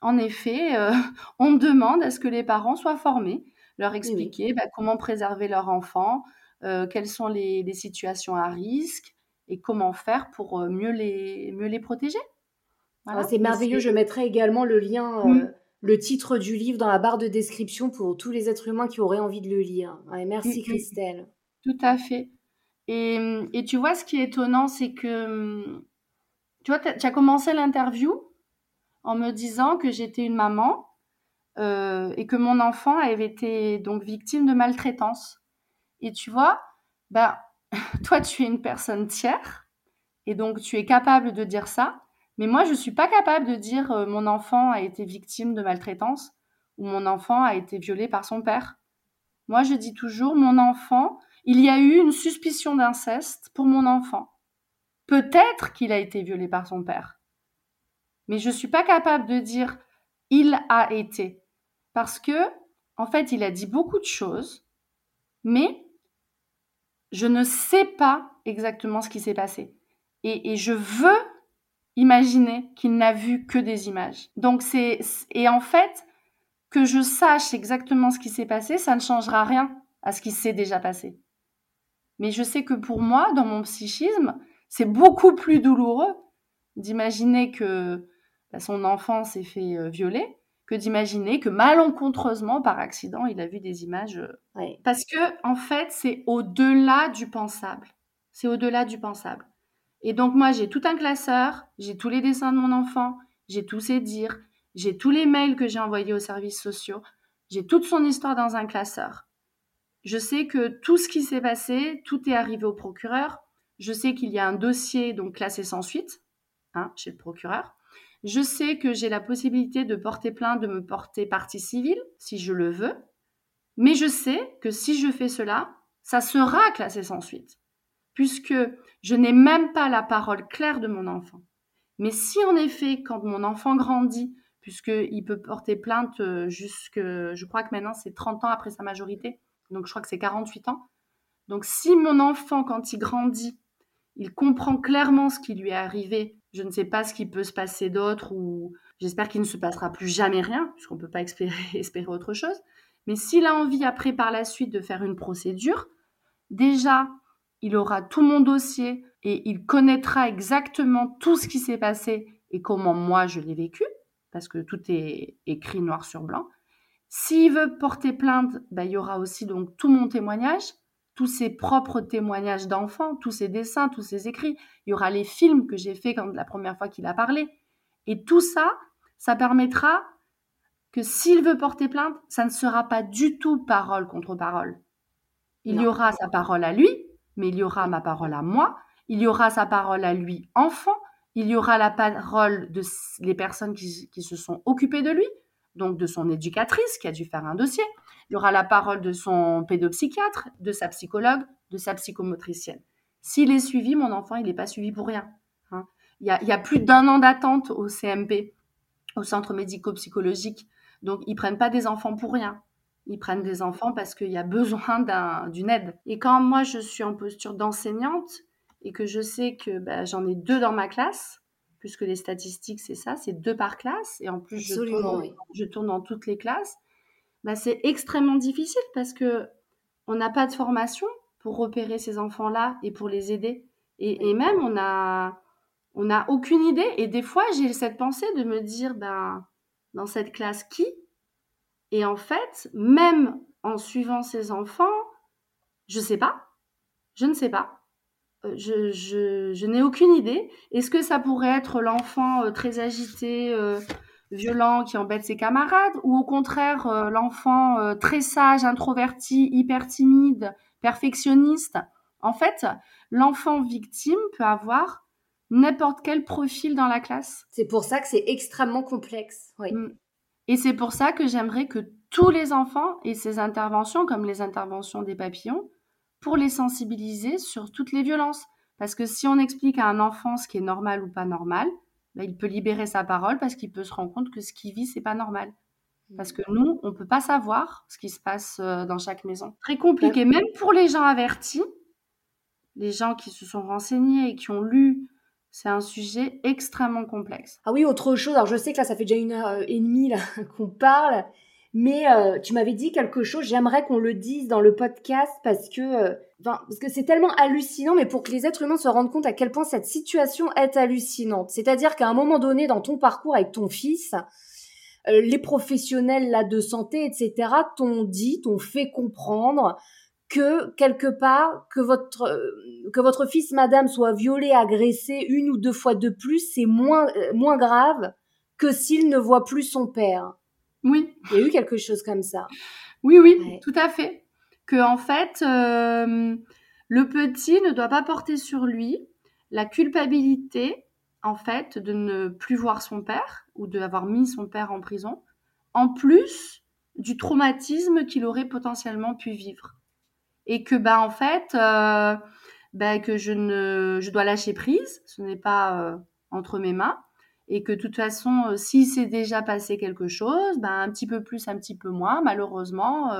En effet, euh, [LAUGHS] on demande à ce que les parents soient formés, leur expliquer bah, comment préserver leur enfant, quelles sont les, situations à risque, et comment faire pour euh, mieux les, mieux les protéger. Ah, c'est merveilleux. Je mettrai également le lien, euh, mm. le titre du livre dans la barre de description pour tous les êtres humains qui auraient envie de le lire. merci mm, mm. Christelle. Tout à fait. Et, et, tu vois, ce qui est étonnant, c'est que tu vois, tu as commencé l'interview en me disant que j'étais une maman euh, et que mon enfant avait été donc victime de maltraitance. Et tu vois, ben, [LAUGHS] toi, tu es une personne tiers, et donc tu es capable de dire ça, mais moi, je ne suis pas capable de dire euh, mon enfant a été victime de maltraitance ou mon enfant a été violé par son père. Moi, je dis toujours mon enfant, il y a eu une suspicion d'inceste pour mon enfant. Peut-être qu'il a été violé par son père. Mais je ne suis pas capable de dire il a été. Parce que, en fait, il a dit beaucoup de choses, mais je ne sais pas exactement ce qui s'est passé. Et, je veux imaginer qu'il n'a vu que des images. Donc c'est et en fait que je sache exactement ce qui s'est passé, ça ne changera rien à ce qui s'est déjà passé. Mais je sais que pour moi, dans mon psychisme, c'est beaucoup plus douloureux d'imaginer que bah, son enfant s'est fait euh, violer que d'imaginer que malencontreusement, par accident, il a vu des images. Euh, parce que, en fait, c'est au-delà du pensable. C'est au-delà du pensable. Et donc, moi, j'ai tout un classeur, j'ai tous les dessins de mon enfant, j'ai tous ses dires, j'ai tous les mails que j'ai envoyés aux services sociaux, j'ai toute son histoire dans un classeur. Je sais que tout ce qui s'est passé, tout est arrivé au procureur. Je sais qu'il y a un dossier donc classé sans suite hein, chez le procureur. Je sais que j'ai la possibilité de porter plainte, de me porter partie civile, si je le veux. Mais je sais que si je fais cela, ça sera classé sans suite, puisque je n'ai même pas la parole claire de mon enfant. Mais si en effet, quand mon enfant grandit, puisqu'il peut porter plainte euh, jusque, je crois que maintenant c'est 30 ans après sa majorité, donc je crois que c'est 48 ans. Donc si mon enfant, quand il grandit, il comprend clairement ce qui lui est arrivé je ne sais pas ce qui peut se passer d'autre ou j'espère qu'il ne se passera plus jamais rien, puisqu'on ne peut pas [LAUGHS] espérer, autre chose. Mais s'il a envie après par la suite de faire une procédure, déjà, il aura tout mon dossier et il connaîtra exactement tout ce qui s'est passé et comment moi je l'ai vécu, parce que tout est écrit noir sur blanc. S'il veut porter plainte, ben, il y aura aussi donc tout mon témoignage tous ses propres témoignages d'enfants, tous ses dessins, tous ses écrits. Il y aura les films que j'ai faits quand la première fois qu'il a parlé. Et tout ça, ça permettra que s'il veut porter plainte, ça ne sera pas du tout parole contre parole. Il y aura sa parole à lui, mais il y aura ma parole à moi. Il y aura sa parole à lui, enfant. Il y aura la parole de les personnes qui, qui se sont occupées de lui, donc de son éducatrice qui a dû faire un dossier. Il y aura la parole de son pédopsychiatre, de sa psychologue, de sa psychomotricienne. S'il est suivi, mon enfant, il n'est pas suivi pour rien. Hein. Il, y a, plus d'un an d'attente au CMP, au centre médico-psychologique Donc, ils prennent pas des enfants pour rien. Ils prennent des enfants parce qu'il y a besoin d'une aide. Et quand moi, je suis en posture d'enseignante et que je sais que bah, j'en ai deux dans ma classe, puisque les statistiques, c'est ça, c'est deux par classe, et en plus, je tourne, je tourne, dans toutes les classes, bah, c'est extrêmement difficile parce que on n'a pas de formation pour repérer ces enfants-là et pour les aider. Et, même, on a, on n'a aucune idée. Et des fois, j'ai cette pensée de me dire, ben, dans cette classe, qui? Et en fait, même en suivant ces enfants, je ne sais pas. Je ne sais pas. Euh, je, je, n'ai aucune idée. Est-ce que ça pourrait être l'enfant euh, très agité, euh, violent, qui embête ses camarades, ou au contraire l'enfant très sage, introverti, hyper timide, perfectionniste? En fait, l'enfant victime peut avoir n'importe quel profil dans la classe. C'est pour ça que c'est extrêmement complexe. Oui. Mm. Et c'est pour ça que j'aimerais que tous les enfants aient ces interventions, comme les interventions des papillons, pour les sensibiliser sur toutes les violences. Parce que si on explique à un enfant ce qui est normal ou pas normal, bah, il peut libérer sa parole parce qu'il peut se rendre compte que ce qu'il vit, c'est pas normal. Parce que nous, on peut pas savoir ce qui se passe euh, dans chaque maison. Très compliqué, même pour les gens avertis, les gens qui se sont renseignés et qui ont lu c'est un sujet extrêmement complexe. Ah oui, autre chose. Alors je sais que là, ça fait déjà une heure et demie [LAUGHS] qu'on parle, mais euh, tu m'avais dit quelque chose. J'aimerais qu'on le dise dans le podcast parce que, euh, parce que c'est tellement hallucinant, mais pour que les êtres humains se rendent compte à quel point cette situation est hallucinante. C'est-à-dire qu'à un moment donné, dans ton parcours avec ton fils, euh, les professionnels là de santé, etc., t'ont dit, t'ont fait comprendre que quelque part que votre que votre fils madame soit violé agressé une ou deux fois de plus c'est moins moins grave que s'il ne voit plus son père oui. Il y a eu quelque chose comme ça. Oui oui tout à fait. Que en fait euh, le petit ne doit pas porter sur lui la culpabilité en fait de ne plus voir son père ou d'avoir mis son père en prison en plus du traumatisme qu'il aurait potentiellement pu vivre. Et que bah en fait euh, bah, que je ne je dois lâcher prise, ce n'est pas euh, entre mes mains et que de toute façon euh, si c'est déjà passé quelque chose, bah, un petit peu plus, un petit peu moins, malheureusement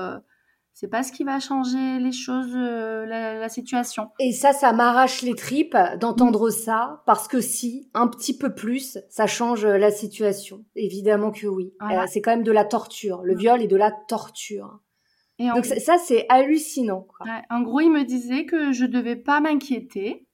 c'est pas ce qui va changer les choses, la, situation. Et ça, ça m'arrache les tripes d'entendre ça, parce que si, un petit peu plus, ça change la situation. Évidemment que oui. c'est quand même de la torture. Le viol est de la torture. Donc ça, c'est hallucinant. en gros, il me disait que je devais pas m'inquiéter,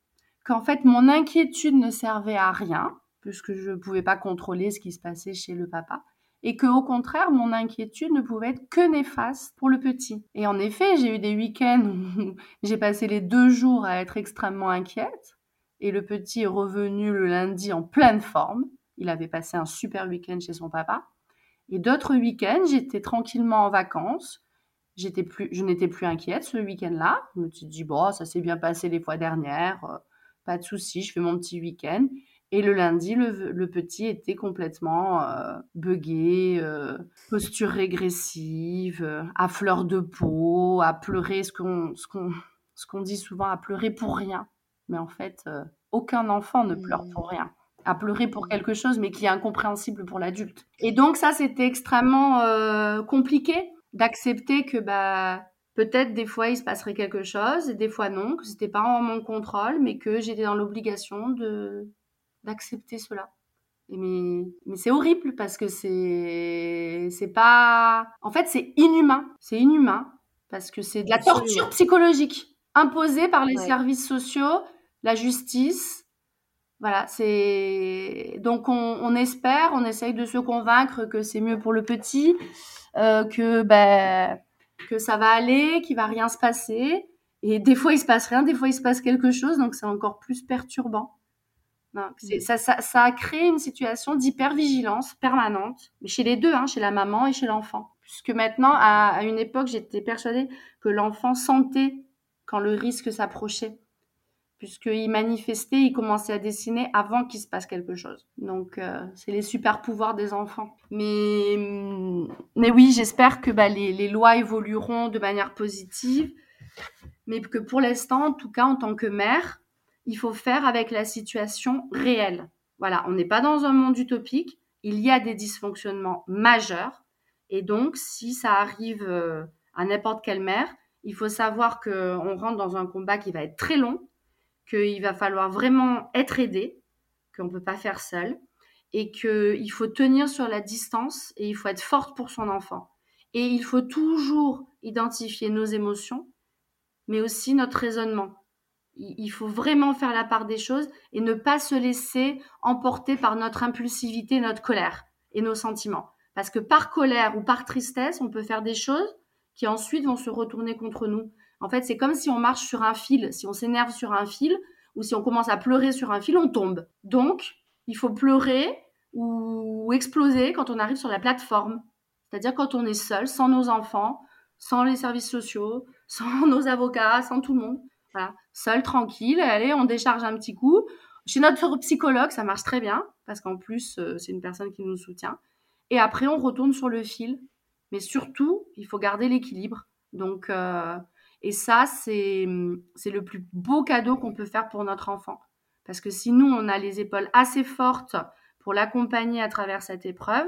qu'en fait mon inquiétude ne servait à rien, puisque je ne pouvais pas contrôler ce qui se passait chez le papa, et que au contraire, mon inquiétude ne pouvait être que néfaste pour le petit. Et en effet, j'ai eu des week-ends où [LAUGHS] j'ai passé les deux jours à être extrêmement inquiète, et le petit est revenu le lundi en pleine forme. Il avait passé un super week-end chez son papa. Et d'autres week-ends, j'étais tranquillement en vacances J'étais plus, je n'étais plus inquiète ce week-end-là. Je me suis dit, bon, ça s'est bien passé les fois dernières, euh, pas de souci, je fais mon petit week-end. Et le lundi, le, petit était complètement euh, buggé, euh, posture régressive, à fleur de peau, à pleurer, ce qu'on, ce qu'on, ce qu'on dit souvent, à pleurer pour rien. Mais en fait, aucun enfant ne pleure pour rien. À pleurer pour quelque chose, mais qui est incompréhensible pour l'adulte. Et donc ça, c'était extrêmement compliqué d'accepter que bah peut-être des fois il se passerait quelque chose et des fois non, que c'était pas en mon contrôle, mais que j'étais dans l'obligation de d'accepter cela. Et mais mais c'est horrible parce que c'est c'est pas en fait c'est inhumain, c'est inhumain parce que c'est de la torture psychologique imposée par les services sociaux, la justice. Voilà, c'est donc on, on espère, on essaye de se convaincre que c'est mieux pour le petit, euh, que ben que ça va aller, qu'il va rien se passer. Et des fois, il se passe rien, des fois, il se passe quelque chose, donc c'est encore plus perturbant. Non, ça, ça, ça, a créé une situation d'hypervigilance permanente, mais chez les deux, hein, chez la maman et chez l'enfant. Puisque maintenant, à, à une époque, j'étais persuadée que l'enfant sentait quand le risque s'approchait puisqu'il manifestait, il commençait à dessiner avant qu'il se passe quelque chose. Donc, euh, c'est les super pouvoirs des enfants. Mais, mm, mais oui, j'espère que bah, les, les, lois évolueront de manière positive, mais que pour l'instant, en tout cas, en tant que mère, il faut faire avec la situation réelle. Voilà, on n'est pas dans un monde utopique, il y a des dysfonctionnements majeurs, Et donc, si ça arrive euh, à n'importe quelle mère, il faut savoir qu'on rentre dans un combat qui va être très long, qu'il va falloir vraiment être aidé, qu'on ne peut pas faire seul, et qu'il faut tenir sur la distance et il faut être forte pour son enfant. Et il faut toujours identifier nos émotions, mais aussi notre raisonnement. Il faut vraiment faire la part des choses et ne pas se laisser emporter par notre impulsivité, notre colère et nos sentiments. Parce que par colère ou par tristesse, on peut faire des choses qui ensuite vont se retourner contre nous. En fait, c'est comme si on marche sur un fil. Si on s'énerve sur un fil ou si on commence à pleurer sur un fil, on tombe. Donc, il faut pleurer ou exploser quand on arrive sur la plateforme. C'est-à-dire quand on est seul, sans nos enfants, sans les services sociaux, [LAUGHS] sans nos avocats, sans tout le monde. Seul, tranquille, allez, on décharge un petit coup. Chez notre psychologue, ça marche très bien, parce qu'en plus, euh, c'est une personne qui nous soutient. Et après, on retourne sur le fil. Mais surtout, il faut garder l'équilibre. Donc, euh, et ça, c'est le plus beau cadeau qu'on peut faire pour notre enfant. Parce que si nous, on a les épaules assez fortes pour l'accompagner à travers cette épreuve,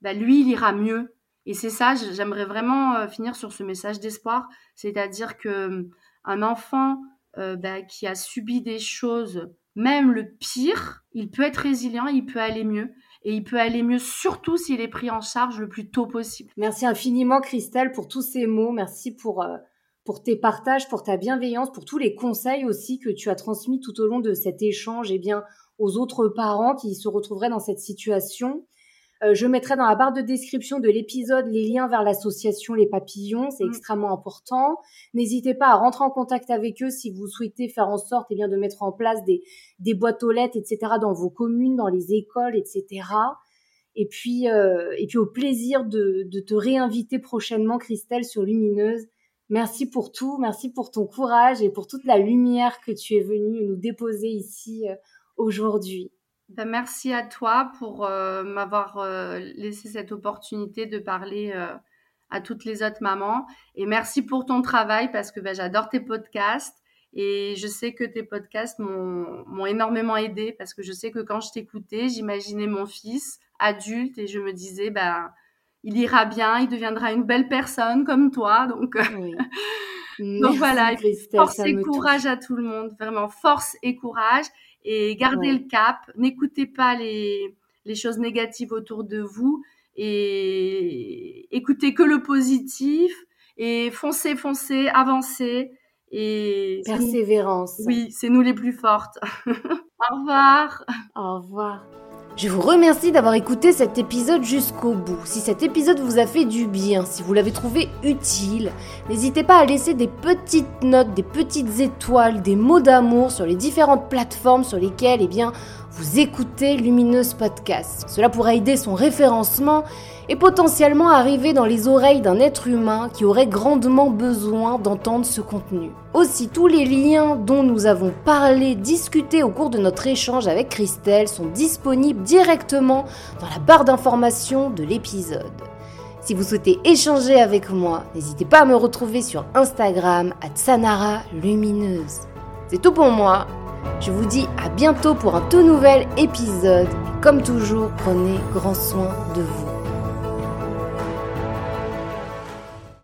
bah, lui, il ira mieux. Et c'est ça, j'aimerais vraiment euh, finir sur ce message d'espoir, c'est-à-dire que hum, un enfant euh, bah, qui a subi des choses, même le pire, il peut être résilient, il peut aller mieux. Et il peut aller mieux, surtout s'il est pris en charge le plus tôt possible. Merci infiniment, Christelle, pour tous ces mots. Merci pour, euh, pour tes partages, pour ta bienveillance, pour tous les conseils aussi que tu as transmis tout au long de cet échange et eh bien, aux autres parents qui se retrouveraient dans cette situation. Euh, je mettrai dans la barre de description de l'épisode les liens vers l'association Les Papillons, c'est mm. extrêmement important. N'hésitez pas à rentrer en contact avec eux si vous souhaitez faire en sorte eh bien, de mettre en place des, des boîtes aux lettres, etc., dans vos communes, dans les écoles, etc. Et puis, euh, et puis au plaisir de, de te réinviter prochainement, Christelle, sur Lumineuse. Merci pour tout, merci pour ton courage et pour toute la lumière que tu es venue nous déposer ici euh, aujourd'hui. Ben, merci à toi pour euh, m'avoir euh, laissé cette opportunité de parler euh, à toutes les autres mamans. Et merci pour ton travail parce que ben, j'adore tes podcasts. Et je sais que tes podcasts m'ont énormément aidé parce que je sais que quand je t'écoutais, j'imaginais mon fils adulte et je me disais, ben, il ira bien, il deviendra une belle personne comme toi. Donc, [LAUGHS] donc voilà, force et courage à tout le monde, vraiment force et courage et gardez le cap. N'écoutez pas les, les choses négatives autour de vous et écoutez que le positif et foncez, foncez, avancez. Et Persévérance. Oui, c'est nous les plus fortes. [LAUGHS] Au revoir. Au revoir. Je vous remercie d'avoir écouté cet épisode jusqu'au bout. Si cet épisode vous a fait du bien, si vous l'avez trouvé utile, n'hésitez pas à laisser des petites notes, des petites étoiles, des mots d'amour sur les différentes plateformes sur lesquelles eh vous écoutez Lumineuse Podcast. Cela pourra aider son référencement et potentiellement arriver dans les oreilles d'un être humain qui aurait grandement besoin d'entendre ce contenu. Aussi, tous les liens dont nous avons parlé, discuté au cours de notre échange avec Christelle sont disponibles directement dans la barre d'information de l'épisode. Si vous souhaitez échanger avec moi, n'hésitez pas à me retrouver sur Instagram à Tsanara Lumineuse. C'est tout pour moi. Je vous dis à bientôt pour un tout nouvel épisode. Et comme toujours, prenez grand soin de vous.